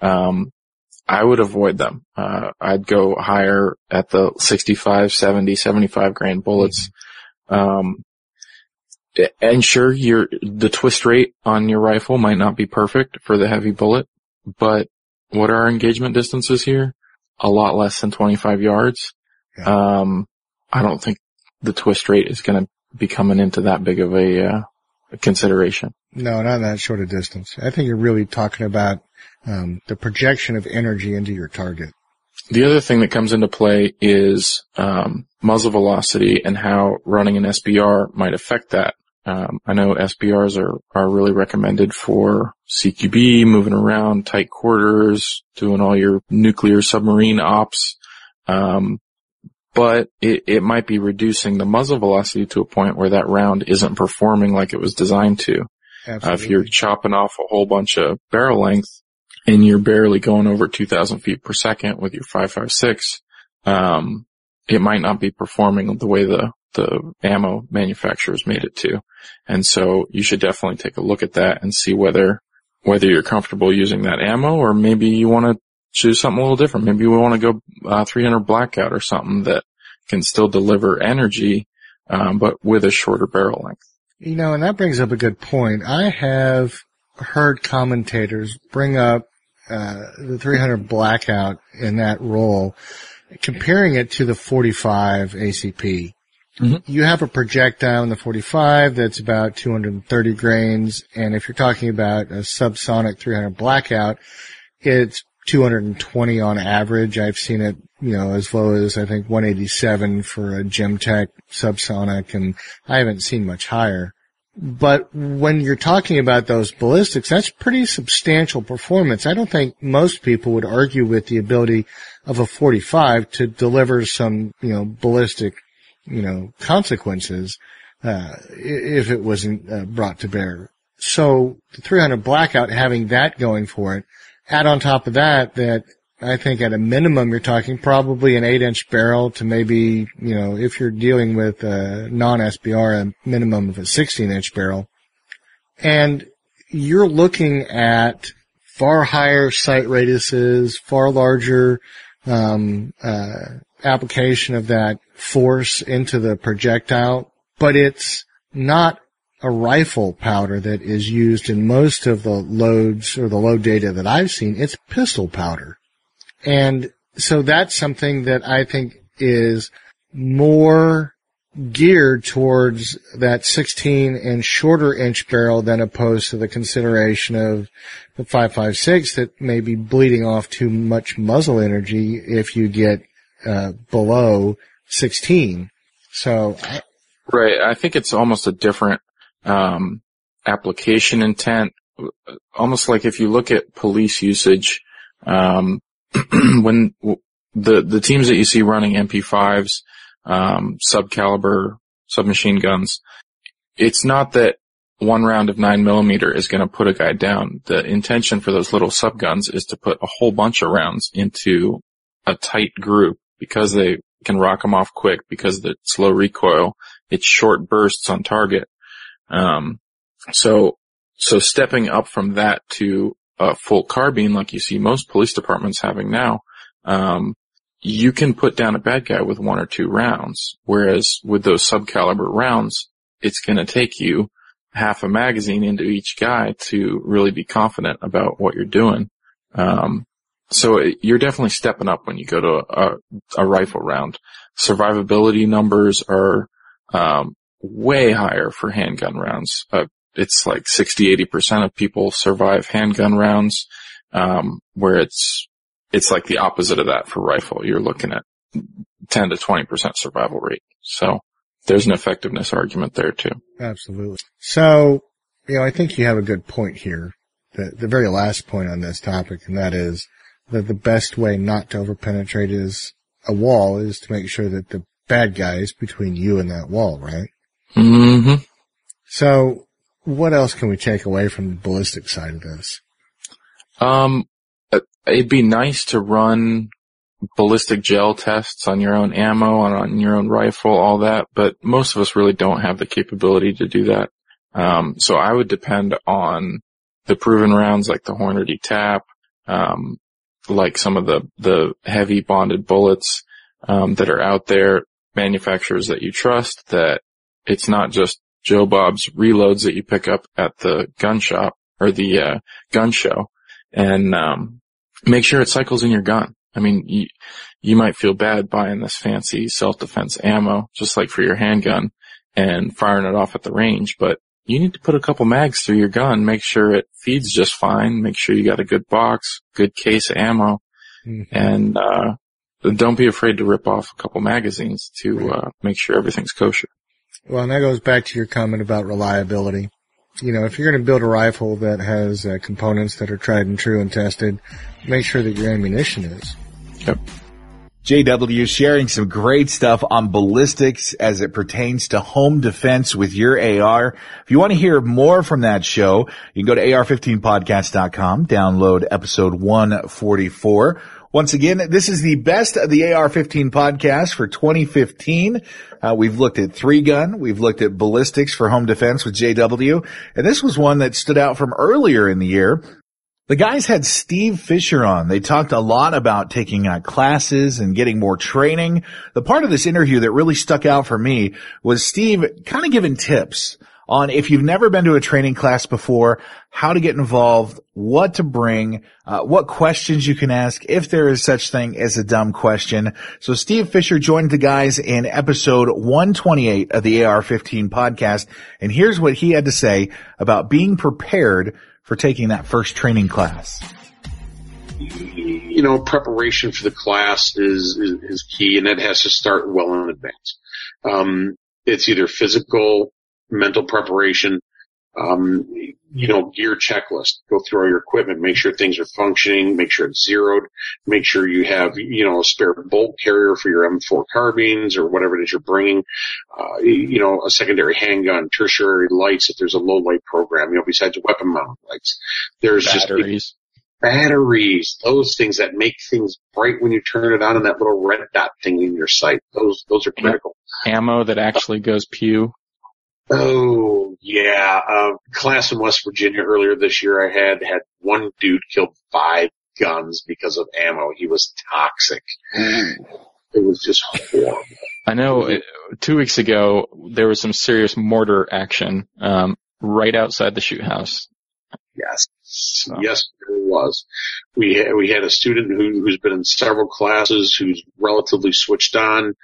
B: Um, I would avoid them. Uh, I'd go higher at the 65, 70, 75 grain bullets. Um, and sure, your, the twist rate on your rifle might not be perfect for the heavy bullet, but what are our engagement distances here? A lot less than 25 yards.
G: Yeah.
B: Um, I don't think the twist rate is going to be coming into that big of a, uh, a consideration.
G: No, not that short a distance. I think you're really talking about um, the projection of energy into your target.
B: The other thing that comes into play is um, muzzle velocity and how running an SBR might affect that. Um, I know SBRs are are really recommended for CQB, moving around tight quarters, doing all your nuclear submarine ops. Um, but it, it might be reducing the muzzle velocity to a point where that round isn't performing like it was designed to. Uh, if you're chopping off a whole bunch of barrel length and you're barely going over 2000 feet per second with your 556, um, it might not be performing the way the, the ammo manufacturers made it to. And so you should definitely take a look at that and see whether, whether you're comfortable using that ammo or maybe you want to choose something a little different. Maybe we want to go, uh, 300 blackout or something that can still deliver energy, um, but with a shorter barrel length.
G: You know, and that brings up a good point. I have heard commentators bring up uh, the 300 blackout in that role, comparing it to the 45 ACP.
B: Mhm.
G: You have a projectile in the 45 that's about 230 grains, and if you're talking about a subsonic 300 blackout, it's 220 on average. I've seen it you know, as low as I think 187 for a Gemtech subsonic and I haven't seen much higher. But when you're talking about those ballistics, that's pretty substantial performance. I don't think most people would argue with the ability of a 45 to deliver some, you know, ballistic, you know, consequences, uh, if it wasn't uh, brought to bear. So the 300 blackout having that going for it, add on top of that that I think at a minimum you're talking probably an eight inch barrel to maybe, you know, if you're dealing with a non-SBR, a minimum of a 16 inch barrel. And you're looking at far higher sight radiuses, far larger, um, uh, application of that force into the projectile, but it's not a rifle powder that is used in most of the loads or the load data that I've seen. It's pistol powder. And so that's something that I think is more geared towards that 16 and shorter inch barrel than opposed to the consideration of the 556 that may be bleeding off too much muzzle energy if you get uh, below 16. So,
B: right. I think it's almost a different um, application intent. Almost like if you look at police usage, um, when the the teams that you see running MP5s, um, sub caliber submachine guns, it's not that one round of nine millimeter is going to put a guy down. The intention for those little sub guns is to put a whole bunch of rounds into a tight group because they can rock them off quick because of the slow recoil. It's short bursts on target. Um, so, so stepping up from that to a full carbine like you see most police departments having now, um, you can put down a bad guy with one or two rounds. Whereas with those subcaliber rounds, it's going to take you half a magazine into each guy to really be confident about what you're doing. Um, so you're definitely stepping up when you go to a, a rifle round. Survivability numbers are um, way higher for handgun rounds. Uh, it's like 60, 80% of people survive handgun rounds, um, where it's, it's like the opposite of that for rifle. You're looking at 10 to 20% survival rate. So there's an effectiveness argument there too.
G: Absolutely. So, you know, I think you have a good point here. The, the very last point on this topic, and that is that the best way not to overpenetrate is a wall is to make sure that the bad guy is between you and that wall, right?
B: Mm-hmm.
G: So what else can we take away from the ballistic side of this?
B: Um, uh, it'd be nice to run ballistic gel tests on your own ammo and on your own rifle, all that, but most of us really don't have the capability to do that. Um, so I would depend on the proven rounds like the Hornady Tap, um, like some of the, the heavy bonded bullets, um, that are out there, manufacturers that you trust that it's not just Joe Bob's reloads that you pick up at the gun shop or the uh, gun show, and um, make sure it cycles in your gun. I mean, you, you might feel bad buying this fancy self-defense ammo, just like for your handgun, and firing it off at the range, but you need to put a couple mags through your gun, make sure it feeds just fine, make sure you got a good box, good case of ammo, mm-hmm. and uh, don't be afraid to rip off a couple magazines to uh, make sure everything's kosher.
G: Well, and that goes back to your comment about reliability. You know, if you're going to build a rifle that has uh, components that are tried and true and tested, make sure that your ammunition is.
B: Yep.
C: JW sharing some great stuff on ballistics as it pertains to home defense with your AR. If you want to hear more from that show, you can go to ar15podcast.com, download episode 144 once again, this is the best of the AR-15 podcast for 2015. Uh, we've looked at three gun. We've looked at ballistics for home defense with JW. And this was one that stood out from earlier in the year. The guys had Steve Fisher on. They talked a lot about taking uh, classes and getting more training. The part of this interview that really stuck out for me was Steve kind of giving tips on if you've never been to a training class before, how to get involved, what to bring, uh, what questions you can ask, if there is such thing as a dumb question. So Steve Fisher joined the guys in episode 128 of the AR-15 podcast, and here's what he had to say about being prepared for taking that first training class.
I: you know, preparation for the class is, is, is key and that has to start well in advance. Um, it's either physical, mental preparation, um, you know, gear checklist. Go through all your equipment, make sure things are functioning, make sure it's zeroed, make sure you have, you know, a spare bolt carrier for your M4 carbines or whatever it is you're bringing, uh, you know, a secondary handgun, tertiary lights if there's a low light program, you know, besides weapon mount lights. There's
B: Batteries.
I: just batteries, those things that make things bright when you turn it on and that little red dot thing in your sight. Those, those are critical.
B: Ammo that actually goes pew.
I: Oh yeah, uh, class in West Virginia earlier this year. I had had one dude killed five guns because of ammo. He was toxic. It was just horrible.
B: I know uh, two weeks ago there was some serious mortar action um, right outside the shoot house.
I: Yes, yes, there was. We had, we had a student who, who's been in several classes, who's relatively switched on,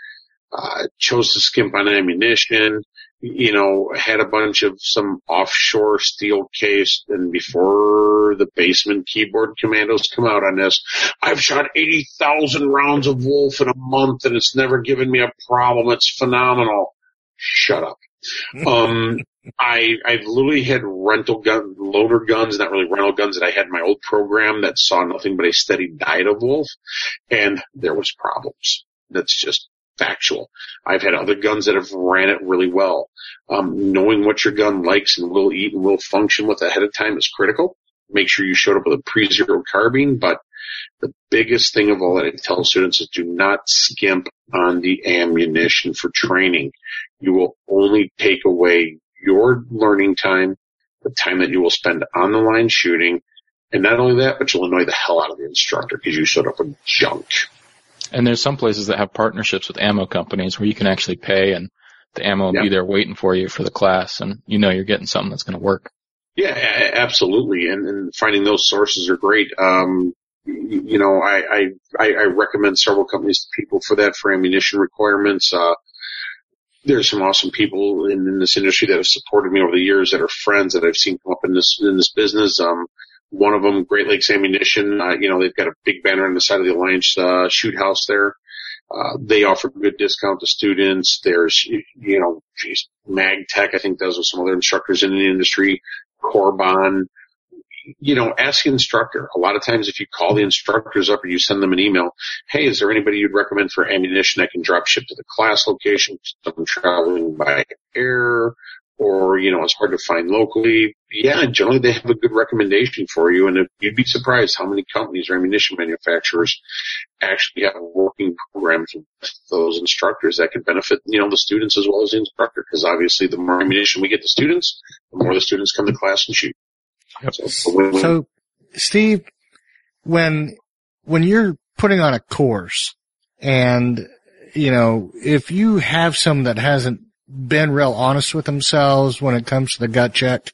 I: uh, chose to skimp on ammunition, you know, had a bunch of some offshore steel case and before the basement keyboard commandos come out on this, I've shot 80,000 rounds of wolf in a month and it's never given me a problem. It's phenomenal. Shut up. um, I, I literally had rental gun, loader guns, not really rental guns that I had in my old program that saw nothing but a steady diet of wolf and there was problems. That's just factual. I've had other guns that have ran it really well. Um, knowing what your gun likes and will eat and will function with ahead of time is critical. Make sure you showed up with a pre-zero carbine, but the biggest thing of all that I tell students is do not skimp on the ammunition for training. You will only take away your learning time, the time that you will spend on the line shooting, and not only that, but you'll annoy the hell out of the instructor because you showed up with junk.
B: And there's some places that have partnerships with ammo companies where you can actually pay and the ammo will
I: Yeah.
B: be there waiting for you for the class and you know you're getting something that's going to work.
I: Yeah, absolutely. And, and finding those sources are great. Um, you know, I, I, I recommend several companies to people for that for ammunition requirements. Uh, there's some awesome people in, in this industry that have supported me over the years that are friends that I've seen come up in this, in this business. Um, one of them, Great Lakes Ammunition, uh, you know, they've got a big banner on the side of the Alliance, uh, shoot house there. Uh, they offer good discount to students. There's, you know, geez, MagTech, I think does with some other instructors in the industry. CorBon, you know, ask the instructor. A lot of times if you call the instructors up or you send them an email, hey, is there anybody you'd recommend for ammunition I can drop ship to the class location? I'm traveling by air or, you know, it's hard to find locally. Yeah, generally they have a good recommendation for you. And if, you'd be surprised how many companies or ammunition manufacturers actually have working programs with those instructors that can benefit, you know, the students as well as the instructor. Because obviously the more ammunition we get the students, the more the students come to class and shoot. So, it's.
G: So, Steve, when when you're putting on a course, and you know, if you have some that hasn't been real honest with themselves when it comes to the gut check,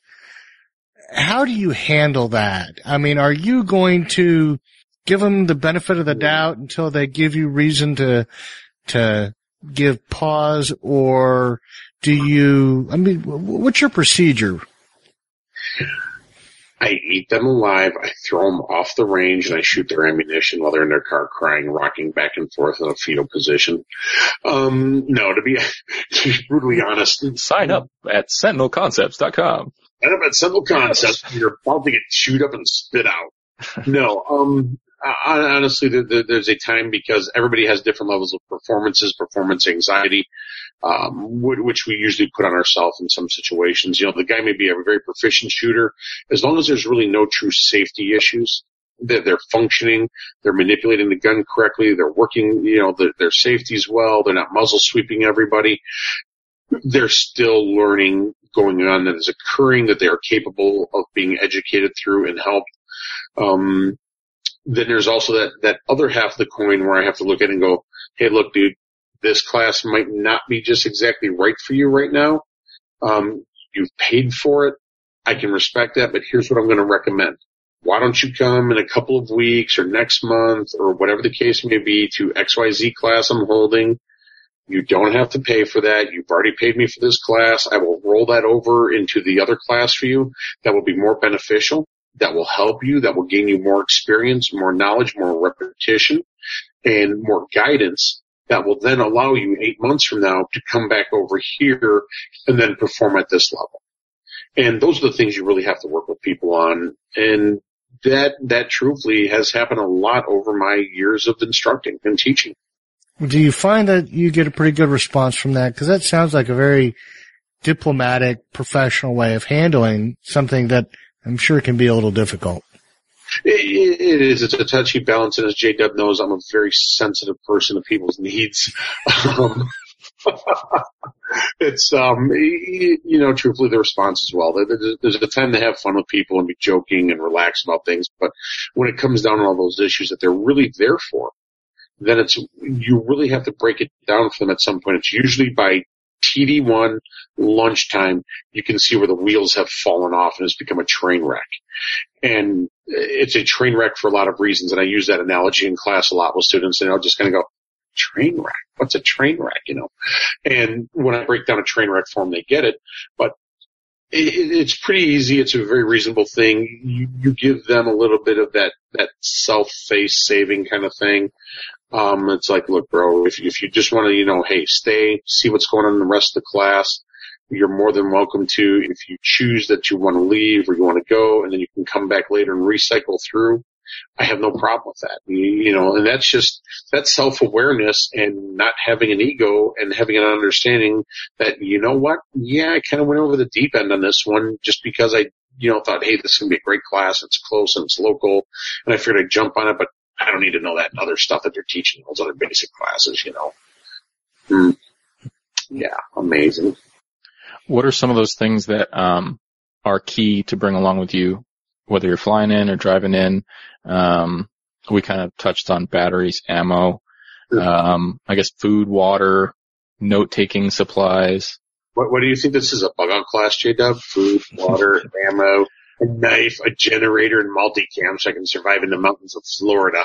G: how do you handle that? I mean, are you going to give them the benefit of the doubt until they give you reason to to give pause, or do you? I mean, what's your procedure?
I: I eat them alive. I throw them off the range and I shoot their ammunition while they're in their car crying, rocking back and forth in a fetal position. Um, no, to be, to be brutally honest,
B: Sign up at sentinelconcepts.com.
I: I know about simple concepts. You're about to get chewed up and spit out. No, um, honestly, there, there, there's a time because everybody has different levels of performances, performance anxiety, um, which we usually put on ourselves in some situations. You know, the guy may be a very proficient shooter, as long as there's really no true safety issues. That they're functioning, they're manipulating the gun correctly, they're working, you know, their, their safety's well, they're not muzzle sweeping everybody they're still learning going on that is occurring that they are capable of being educated through and helped. Um, then there's also that, that other half of the coin where I have to look at and go, Hey, look, dude, this class might not be just exactly right for you right now. Um, you've paid for it. I can respect that, but here's what I'm going to recommend. Why don't you come in a couple of weeks or next month or whatever the case may be to XYZ class I'm holding. You don't have to pay for that. You've already paid me for this class. I will roll that over into the other class for you. That will be more beneficial. That will help you, that will gain you more experience, more knowledge, more repetition, and more guidance that will then allow you eight months from now to come back over here and then perform at this level. And those are the things you really have to work with people on. And that, that truthfully has happened a lot over my years of instructing and teaching.
G: Do you find that you get a pretty good response from that? Cause that sounds like a very diplomatic, professional way of handling something that I'm sure it can be a little difficult.
I: it, it is. It's a touchy balance, and as J Dub knows, I'm a very sensitive person to people's needs. Um, it's um, you know, truthfully, the response as well. There's a time to have fun with people and be joking and relax about things, but when it comes down to all those issues that they're really there for, then it's you really have to break it down for them at some point. It's usually by TD1 lunchtime, you can see where the wheels have fallen off and it's become a train wreck. And it's a train wreck for a lot of reasons. And I use that analogy in class a lot with students and I'll just kind of go, train wreck? What's a train wreck? You know, and when I break down a train wreck for them, they get it, but it's pretty easy. It's a very reasonable thing. You, you give them a little bit of that, that self-face saving kind of thing. Um, it's like, look, bro, if, if you just want to, you know, hey, stay, see what's going on in the rest of the class, you're more than welcome to. If you choose that you want to leave or you want to go and then you can come back later and recycle through, I have no problem with that. You, you know, and that's just, that's self-awareness and not having an ego and having an understanding that, you know what? Yeah, I kind of went over the deep end on this one just because I, you know, thought, hey, this is going to be a great class. It's close and it's local. And I figured I'd jump on it, but I don't need to know that other stuff that they're teaching those other basic classes, you know. Mm. Yeah, amazing.
B: What are some of those things that um, are key to bring along with you, whether you're flying in or driving in? Um, we kind of touched on batteries, ammo, um, I guess food, water, note taking supplies.
I: What, what do you think this is a bug on class, J Dub? Food, water, ammo, a knife, a generator, and multicam so I can survive in the mountains of Florida.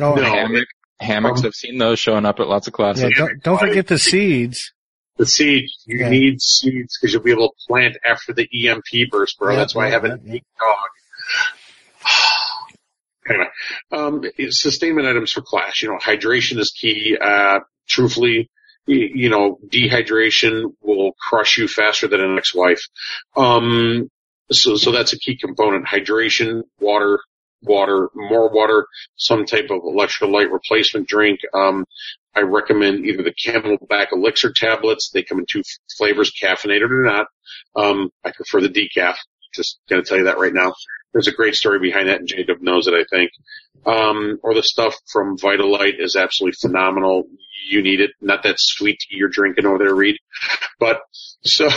B: Oh, no, hammock, hammocks. Um, I've seen those showing up at lots of classes.
G: Yeah, don't, don't forget the seeds.
I: The seeds. You yeah. need seeds because you'll be able to plant after the EMP burst, bro. That's why I have a big dog. anyway, um, sustainment items for class. You know, hydration is key. Uh, truthfully, you know, dehydration will crush you faster than an ex-wife. Um, so, so that's a key component. Hydration, water, water, more water, some type of electrolyte replacement drink. Um, I recommend either the CamelBak Elixir tablets. They come in two flavors, caffeinated or not. Um, I prefer the decaf. Just gonna tell you that right now. There's a great story behind that and Jacob knows it, I think. Um, or the stuff from Vitalyte is absolutely phenomenal. You need it. Not that sweet tea you're drinking over there, Reed. But, so,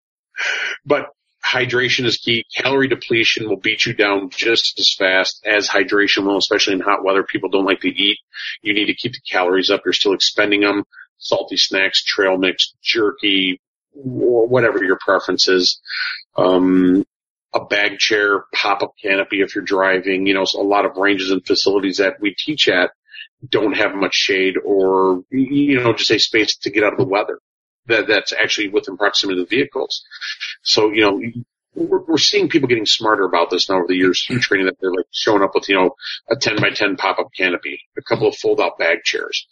I: but hydration is key. Calorie depletion will beat you down just as fast as hydration will, especially in hot weather. People don't like to eat. You need to keep the calories up. You're still expending them. Salty snacks, trail mix, jerky, whatever your preference is. Um, a bag chair, pop-up canopy if you're driving, you know, a lot of ranges and facilities that we teach at don't have much shade or, you know, just a space to get out of the weather that that's actually within proximity of the vehicles. So, you know, we're, we're seeing people getting smarter about this now over the years through training that they're like showing up with, you know, a 10 by 10 pop-up canopy, a couple of fold-out bag chairs,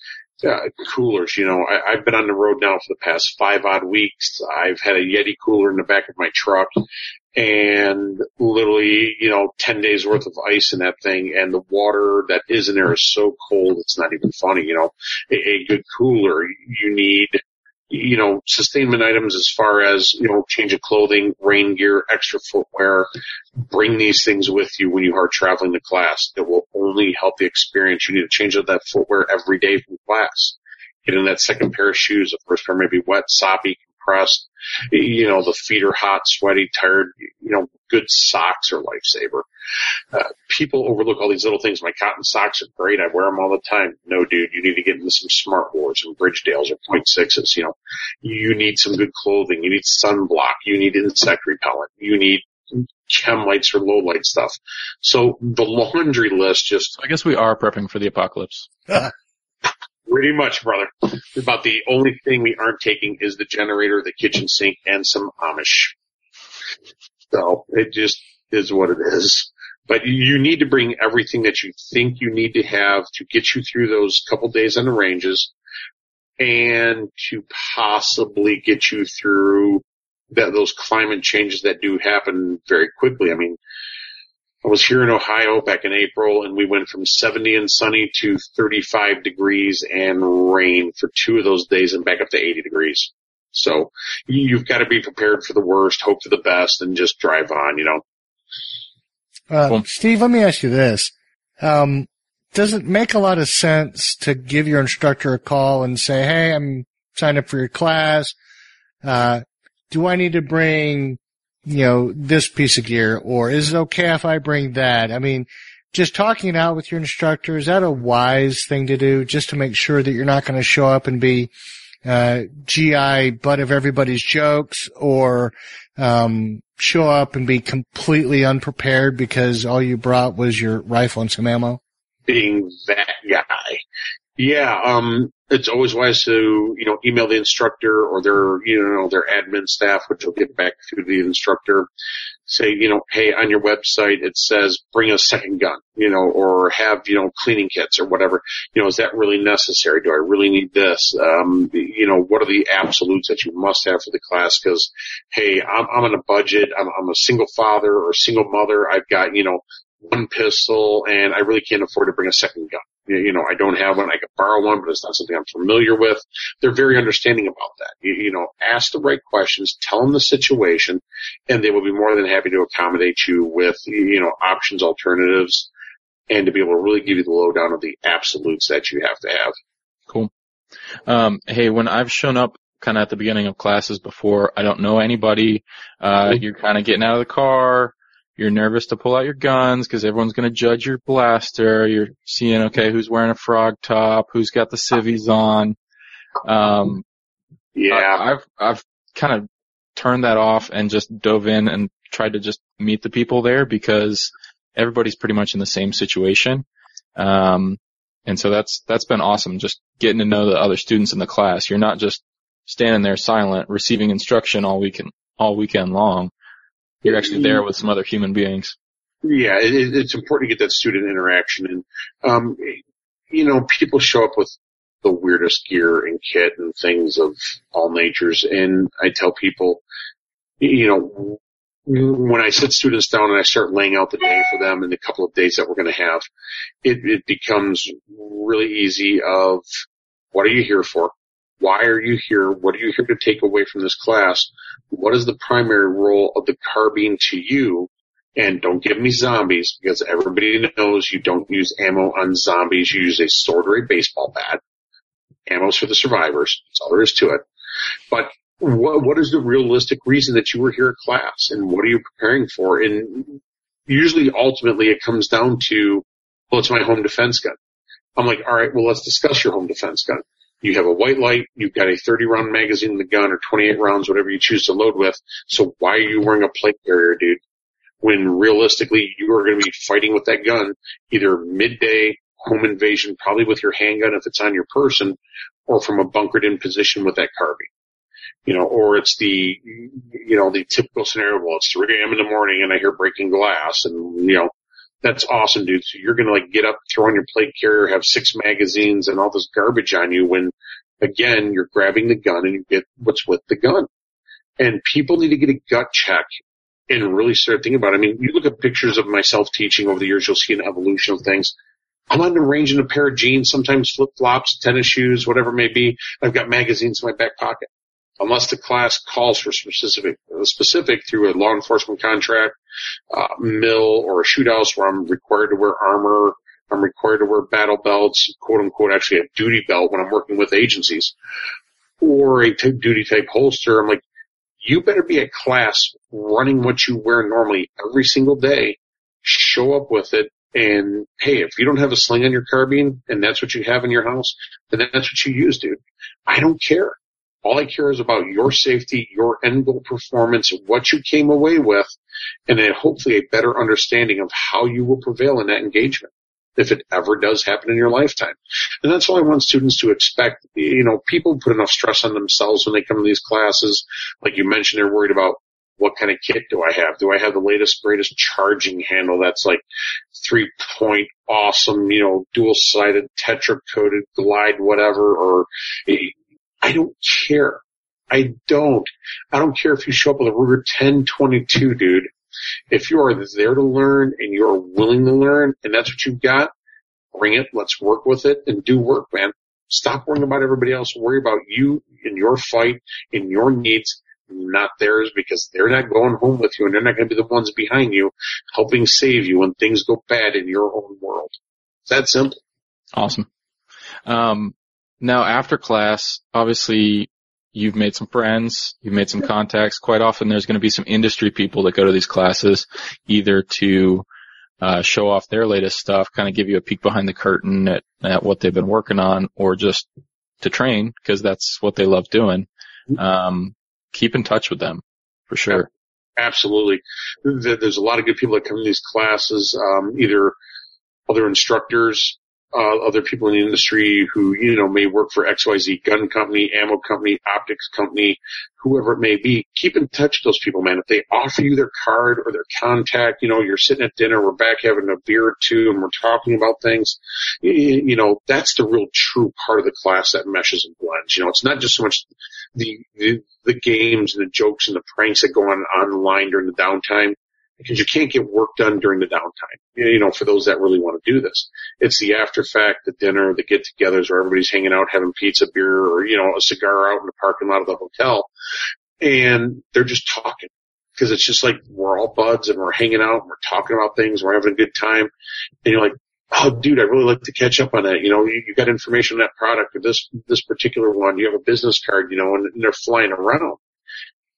I: uh, coolers. You know, I, I've been on the road now for the past five odd weeks. I've had a Yeti cooler in the back of my truck and literally, you know, 10 days worth of ice in that thing and the water that is in there is so cold it's not even funny, you know. A, a good cooler, you need you know, sustainment items as far as, you know, change of clothing, rain gear, extra footwear. Bring these things with you when you are traveling to class. It will only help the experience. You need to change out that footwear every day from class. Get in that second pair of shoes. The first pair may be wet, soppy, compressed. You know, the feet are hot, sweaty, tired. You know, good socks are lifesaver. Uh, people overlook all these little things. My cotton socks are great. I wear them all the time. No, dude, you need to get into some Smartwools and Bridgedales or point sixes. You know, you need some good clothing. You need sunblock. You need insect repellent. You need chem lights or low light stuff. So the laundry list just.
B: I guess we are prepping for the apocalypse.
I: Pretty much, brother. About the only thing we aren't taking is the generator, the kitchen sink, and some Amish. So it just is what it is. But you need to bring everything that you think you need to have to get you through those couple days on the ranges and to possibly get you through that, those climate changes that do happen very quickly. I mean, I was here in Ohio back in April and we went from 70 and sunny to 35 degrees and rain for two of those days and back up to 80 degrees. So you've got to be prepared for the worst, hope for the best, and just drive on, you know.
G: Uh, Steve, let me ask you this. Um, does it make a lot of sense to give your instructor a call and say, Hey, I'm signed up for your class. Uh, do I need to bring, you know, this piece of gear or is it okay if I bring that? I mean, just talking it out with your instructor, is that a wise thing to do just to make sure that you're not going to show up and be, uh, GI butt of everybody's jokes or, um, show up and be completely unprepared because all you brought was your rifle and some ammo?
I: Being that guy. Yeah, um, it's always wise to, you know, email the instructor or their, you know, their admin staff, which will get back to the instructor. Say, you know, hey, on your website it says bring a second gun, you know, or have, you know, cleaning kits or whatever. You know, is that really necessary? Do I really need this? Um, you know, what are the absolutes that you must have for the class? Cause, hey, I'm, I'm on a budget. I'm, I'm a single father or single mother. I've got, you know, one pistol and I really can't afford to bring a second gun you know, I don't have one. I could borrow one, but it's not something I'm familiar with. They're very understanding about that. You, you, know, ask the right questions, tell them the situation, and they will be more than happy to accommodate you with, you know, options, alternatives, and to be able to really give you the lowdown of the absolutes that you have to have.
B: Cool. Um, hey, when I've shown up kind of at the beginning of classes before, I don't know anybody, uh, you're kind of getting out of the car, you're nervous to pull out your guns because everyone's going to judge your blaster. You're seeing, okay, who's wearing a frog top, who's got the civvies on. Um,
I: yeah,
B: I, I've, I've kind of turned that off and just dove in and tried to just meet the people there because everybody's pretty much in the same situation. Um, and so that's, that's been awesome. Just getting to know the other students in the class. You're not just standing there silent, receiving instruction all weekend, all weekend long you're actually there with some other human beings.
I: Yeah, it, it's important to get that student interaction, and um, you know, people show up with the weirdest gear and kit and things of all natures, and I tell people, you know, when I sit students down and I start laying out the day for them and the couple of days that we're going to have, it, it becomes really easy of what are you here for? Why are you here? What are you here to take away from this class? What is the primary role of the carbine to you? And don't give me zombies because everybody knows you don't use ammo on zombies. You use a sword or a baseball bat. Ammo's for the survivors. That's all there is to it. But what, what is the realistic reason that you were here at class and what are you preparing for? And usually ultimately it comes down to, well, it's my home defense gun. I'm like, all right, well, let's discuss your home defense gun. You have a white light. You've got a 30 round magazine in the gun or 28 rounds, whatever you choose to load with. So why are you wearing a plate carrier, dude? When realistically you are going to be fighting with that gun either midday home invasion, probably with your handgun if it's on your person or from a bunkered in position with that carbine. You know, or it's the, you know, the typical scenario, well, it's 3 a.m. in the morning and I hear breaking glass and, you know, that's awesome, dude. So you're gonna like get up, throw on your plate carrier, have six magazines and all this garbage on you when again, you're grabbing the gun and you get what's with the gun. And people need to get a gut check and really start thinking about it. I mean, you look at pictures of myself teaching over the years, you'll see an evolution of things. I'm on the range in a pair of jeans, sometimes flip flops, tennis shoes, whatever it may be. I've got magazines in my back pocket unless the class calls for specific, specific through a law enforcement contract, uh, mill or a shoot house where I'm required to wear armor, I'm required to wear battle belts, quote unquote, actually a duty belt when I'm working with agencies or a t- duty type holster. I'm like, you better be at class running what you wear normally every single day. Show up with it. And hey, if you don't have a sling on your carbine and that's what you have in your house, then that's what you use, dude. I don't care. All I care is about your safety, your end goal performance, what you came away with, and then hopefully a better understanding of how you will prevail in that engagement if it ever does happen in your lifetime. And that's all I want students to expect. You know, people put enough stress on themselves when they come to these classes. Like you mentioned, they're worried about what kind of kit do I have? Do I have the latest, greatest charging handle that's like three point awesome, you know, dual sided, tetra coated, glide, whatever, or I don't care. I don't. I don't care if you show up with a Ruger 1022, dude. If you are there to learn and you're willing to learn and that's what you've got, bring it. Let's work with it and do work, man. Stop worrying about everybody else. Worry about you and your fight and your needs, not theirs because they're not going home with you and they're not going to be the ones behind you helping save you when things go bad in your own world. It's that simple.
B: Awesome. Um, now after class, obviously you've made some friends, you've made some contacts. Quite often there's going to be some industry people that go to these classes either to uh, show off their latest stuff, kind of give you a peek behind the curtain at, at what they've been working on or just to train because that's what they love doing. Um, keep in touch with them for sure.
I: Absolutely. There's a lot of good people that come to these classes, um, either other instructors uh, other people in the industry who, you know, may work for XYZ gun company, ammo company, optics company, whoever it may be. Keep in touch with those people, man. If they offer you their card or their contact, you know, you're sitting at dinner, we're back having a beer or two and we're talking about things, you know, that's the real true part of the class that meshes and blends. You know, it's not just so much the, the, the games and the jokes and the pranks that go on online during the downtime because you can't get work done during the downtime. You know, for those that really want to do this, it's the after fact, the dinner, the get-togethers where everybody's hanging out, having pizza, beer, or you know, a cigar out in the parking lot of the hotel, and they're just talking because it's just like we're all buds and we're hanging out and we're talking about things, we're having a good time, and you're like, oh, dude, I'd really like to catch up on that. You know, you, you got information on that product or this this particular one. You have a business card, you know, and, and they're flying around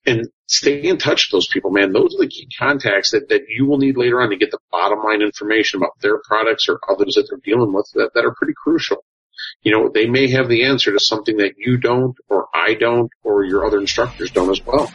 I: and stay in touch with those people, man. Those are the key contacts that, that you will need later on to get the bottom line information about their products or others that they're dealing with that, that are pretty crucial. You know, they may have the answer to something that you don't or I don't or your other instructors don't as well.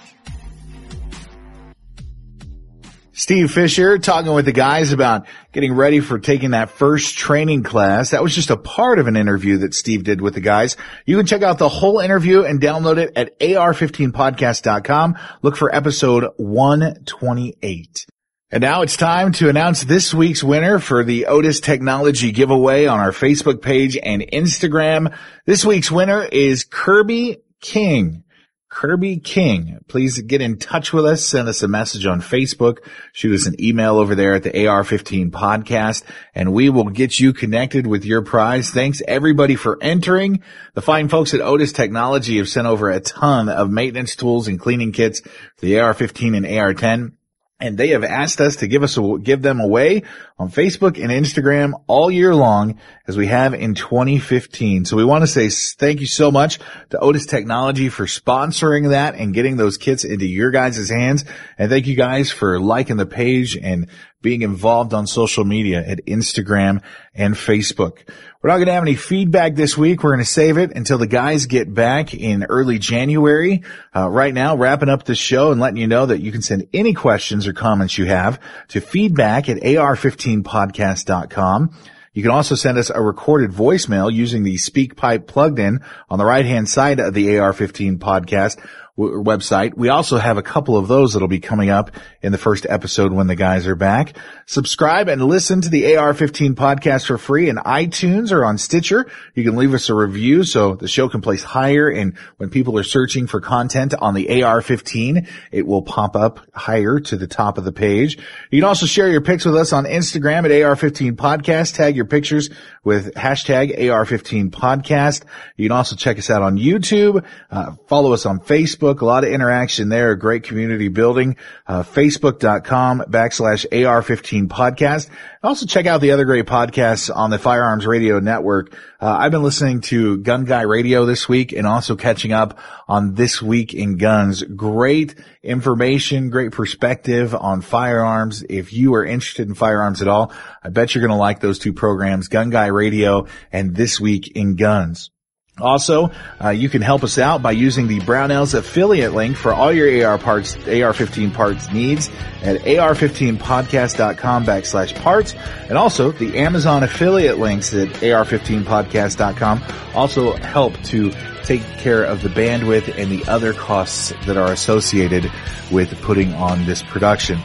C: Steve Fisher talking with the guys about getting ready for taking that first training class. That was just a part of an interview that Steve did with the guys. You can check out the whole interview and download it at ar15podcast.com. Look for episode 128. And now it's time to announce this week's winner for the Otis Technology giveaway on our Facebook page and Instagram. This week's winner is Kirby King. Kirby King. Please get in touch with us. Send us a message on Facebook. Shoot us an email over there at the AR15 podcast and we will get you connected with your prize. Thanks everybody for entering. The fine folks at Otis Technology have sent over a ton of maintenance tools and cleaning kits for the AR15 and AR10 and they have asked us to give us a, give them away on Facebook and Instagram all year long as we have in 2015. So we want to say thank you so much to Otis Technology for sponsoring that and getting those kits into your guys' hands. And thank you guys for liking the page and being involved on social media at Instagram and Facebook. We're not going to have any feedback this week. We're going to save it until the guys get back in early January. Uh, right now, wrapping up the show and letting you know that you can send any questions or comments you have to feedback at ar15podcast.com. You can also send us a recorded voicemail using the SpeakPipe plugged in on the right hand side of the AR15 podcast website. We also have a couple of those that'll be coming up in the first episode when the guys are back. Subscribe and listen to the AR15 podcast for free in iTunes or on Stitcher. You can leave us a review so the show can place higher and when people are searching for content on the AR15, it will pop up higher to the top of the page. You can also share your pics with us on Instagram at AR15 podcast. Tag your pictures with hashtag AR15 podcast. You can also check us out on YouTube. Uh, follow us on Facebook Facebook. A lot of interaction there. Great community building. Uh, Facebook.com backslash AR15 podcast. Also check out the other great podcasts on the Firearms Radio Network. Uh, I've been listening to Gun Guy Radio this week and also catching up on This Week in Guns. Great information, great perspective on firearms. If you are interested in firearms at all, I bet you're going to like those two programs, Gun Guy Radio and This Week in Guns. Also, uh, you can help us out by using the Brownells affiliate link for all your AR parts, AR-15 parts needs at ar15podcast.com backslash parts. And also the Amazon affiliate links at ar15podcast.com also help to take care of the bandwidth and the other costs that are associated with putting on this production.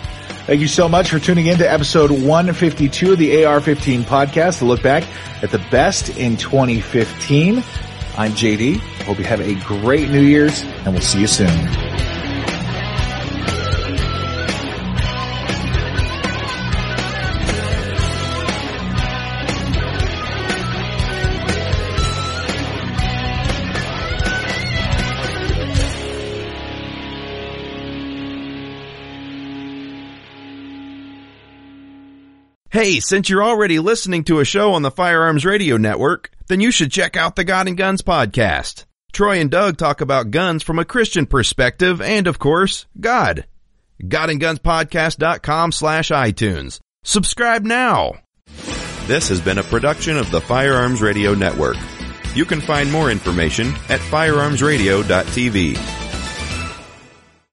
C: Thank you so much for tuning in to episode 152 of the AR15 podcast to look back at the best in 2015. I'm JD. Hope you have a great New Year's and we'll see you soon.
J: Hey, since you're already listening to a show on the Firearms Radio Network, then you should check out the God and Guns podcast. Troy and Doug talk about guns from a Christian perspective and, of course, God. GodandGunsPodcast.com slash iTunes. Subscribe now. This has been a production of the Firearms Radio Network. You can find more information at firearmsradio.tv.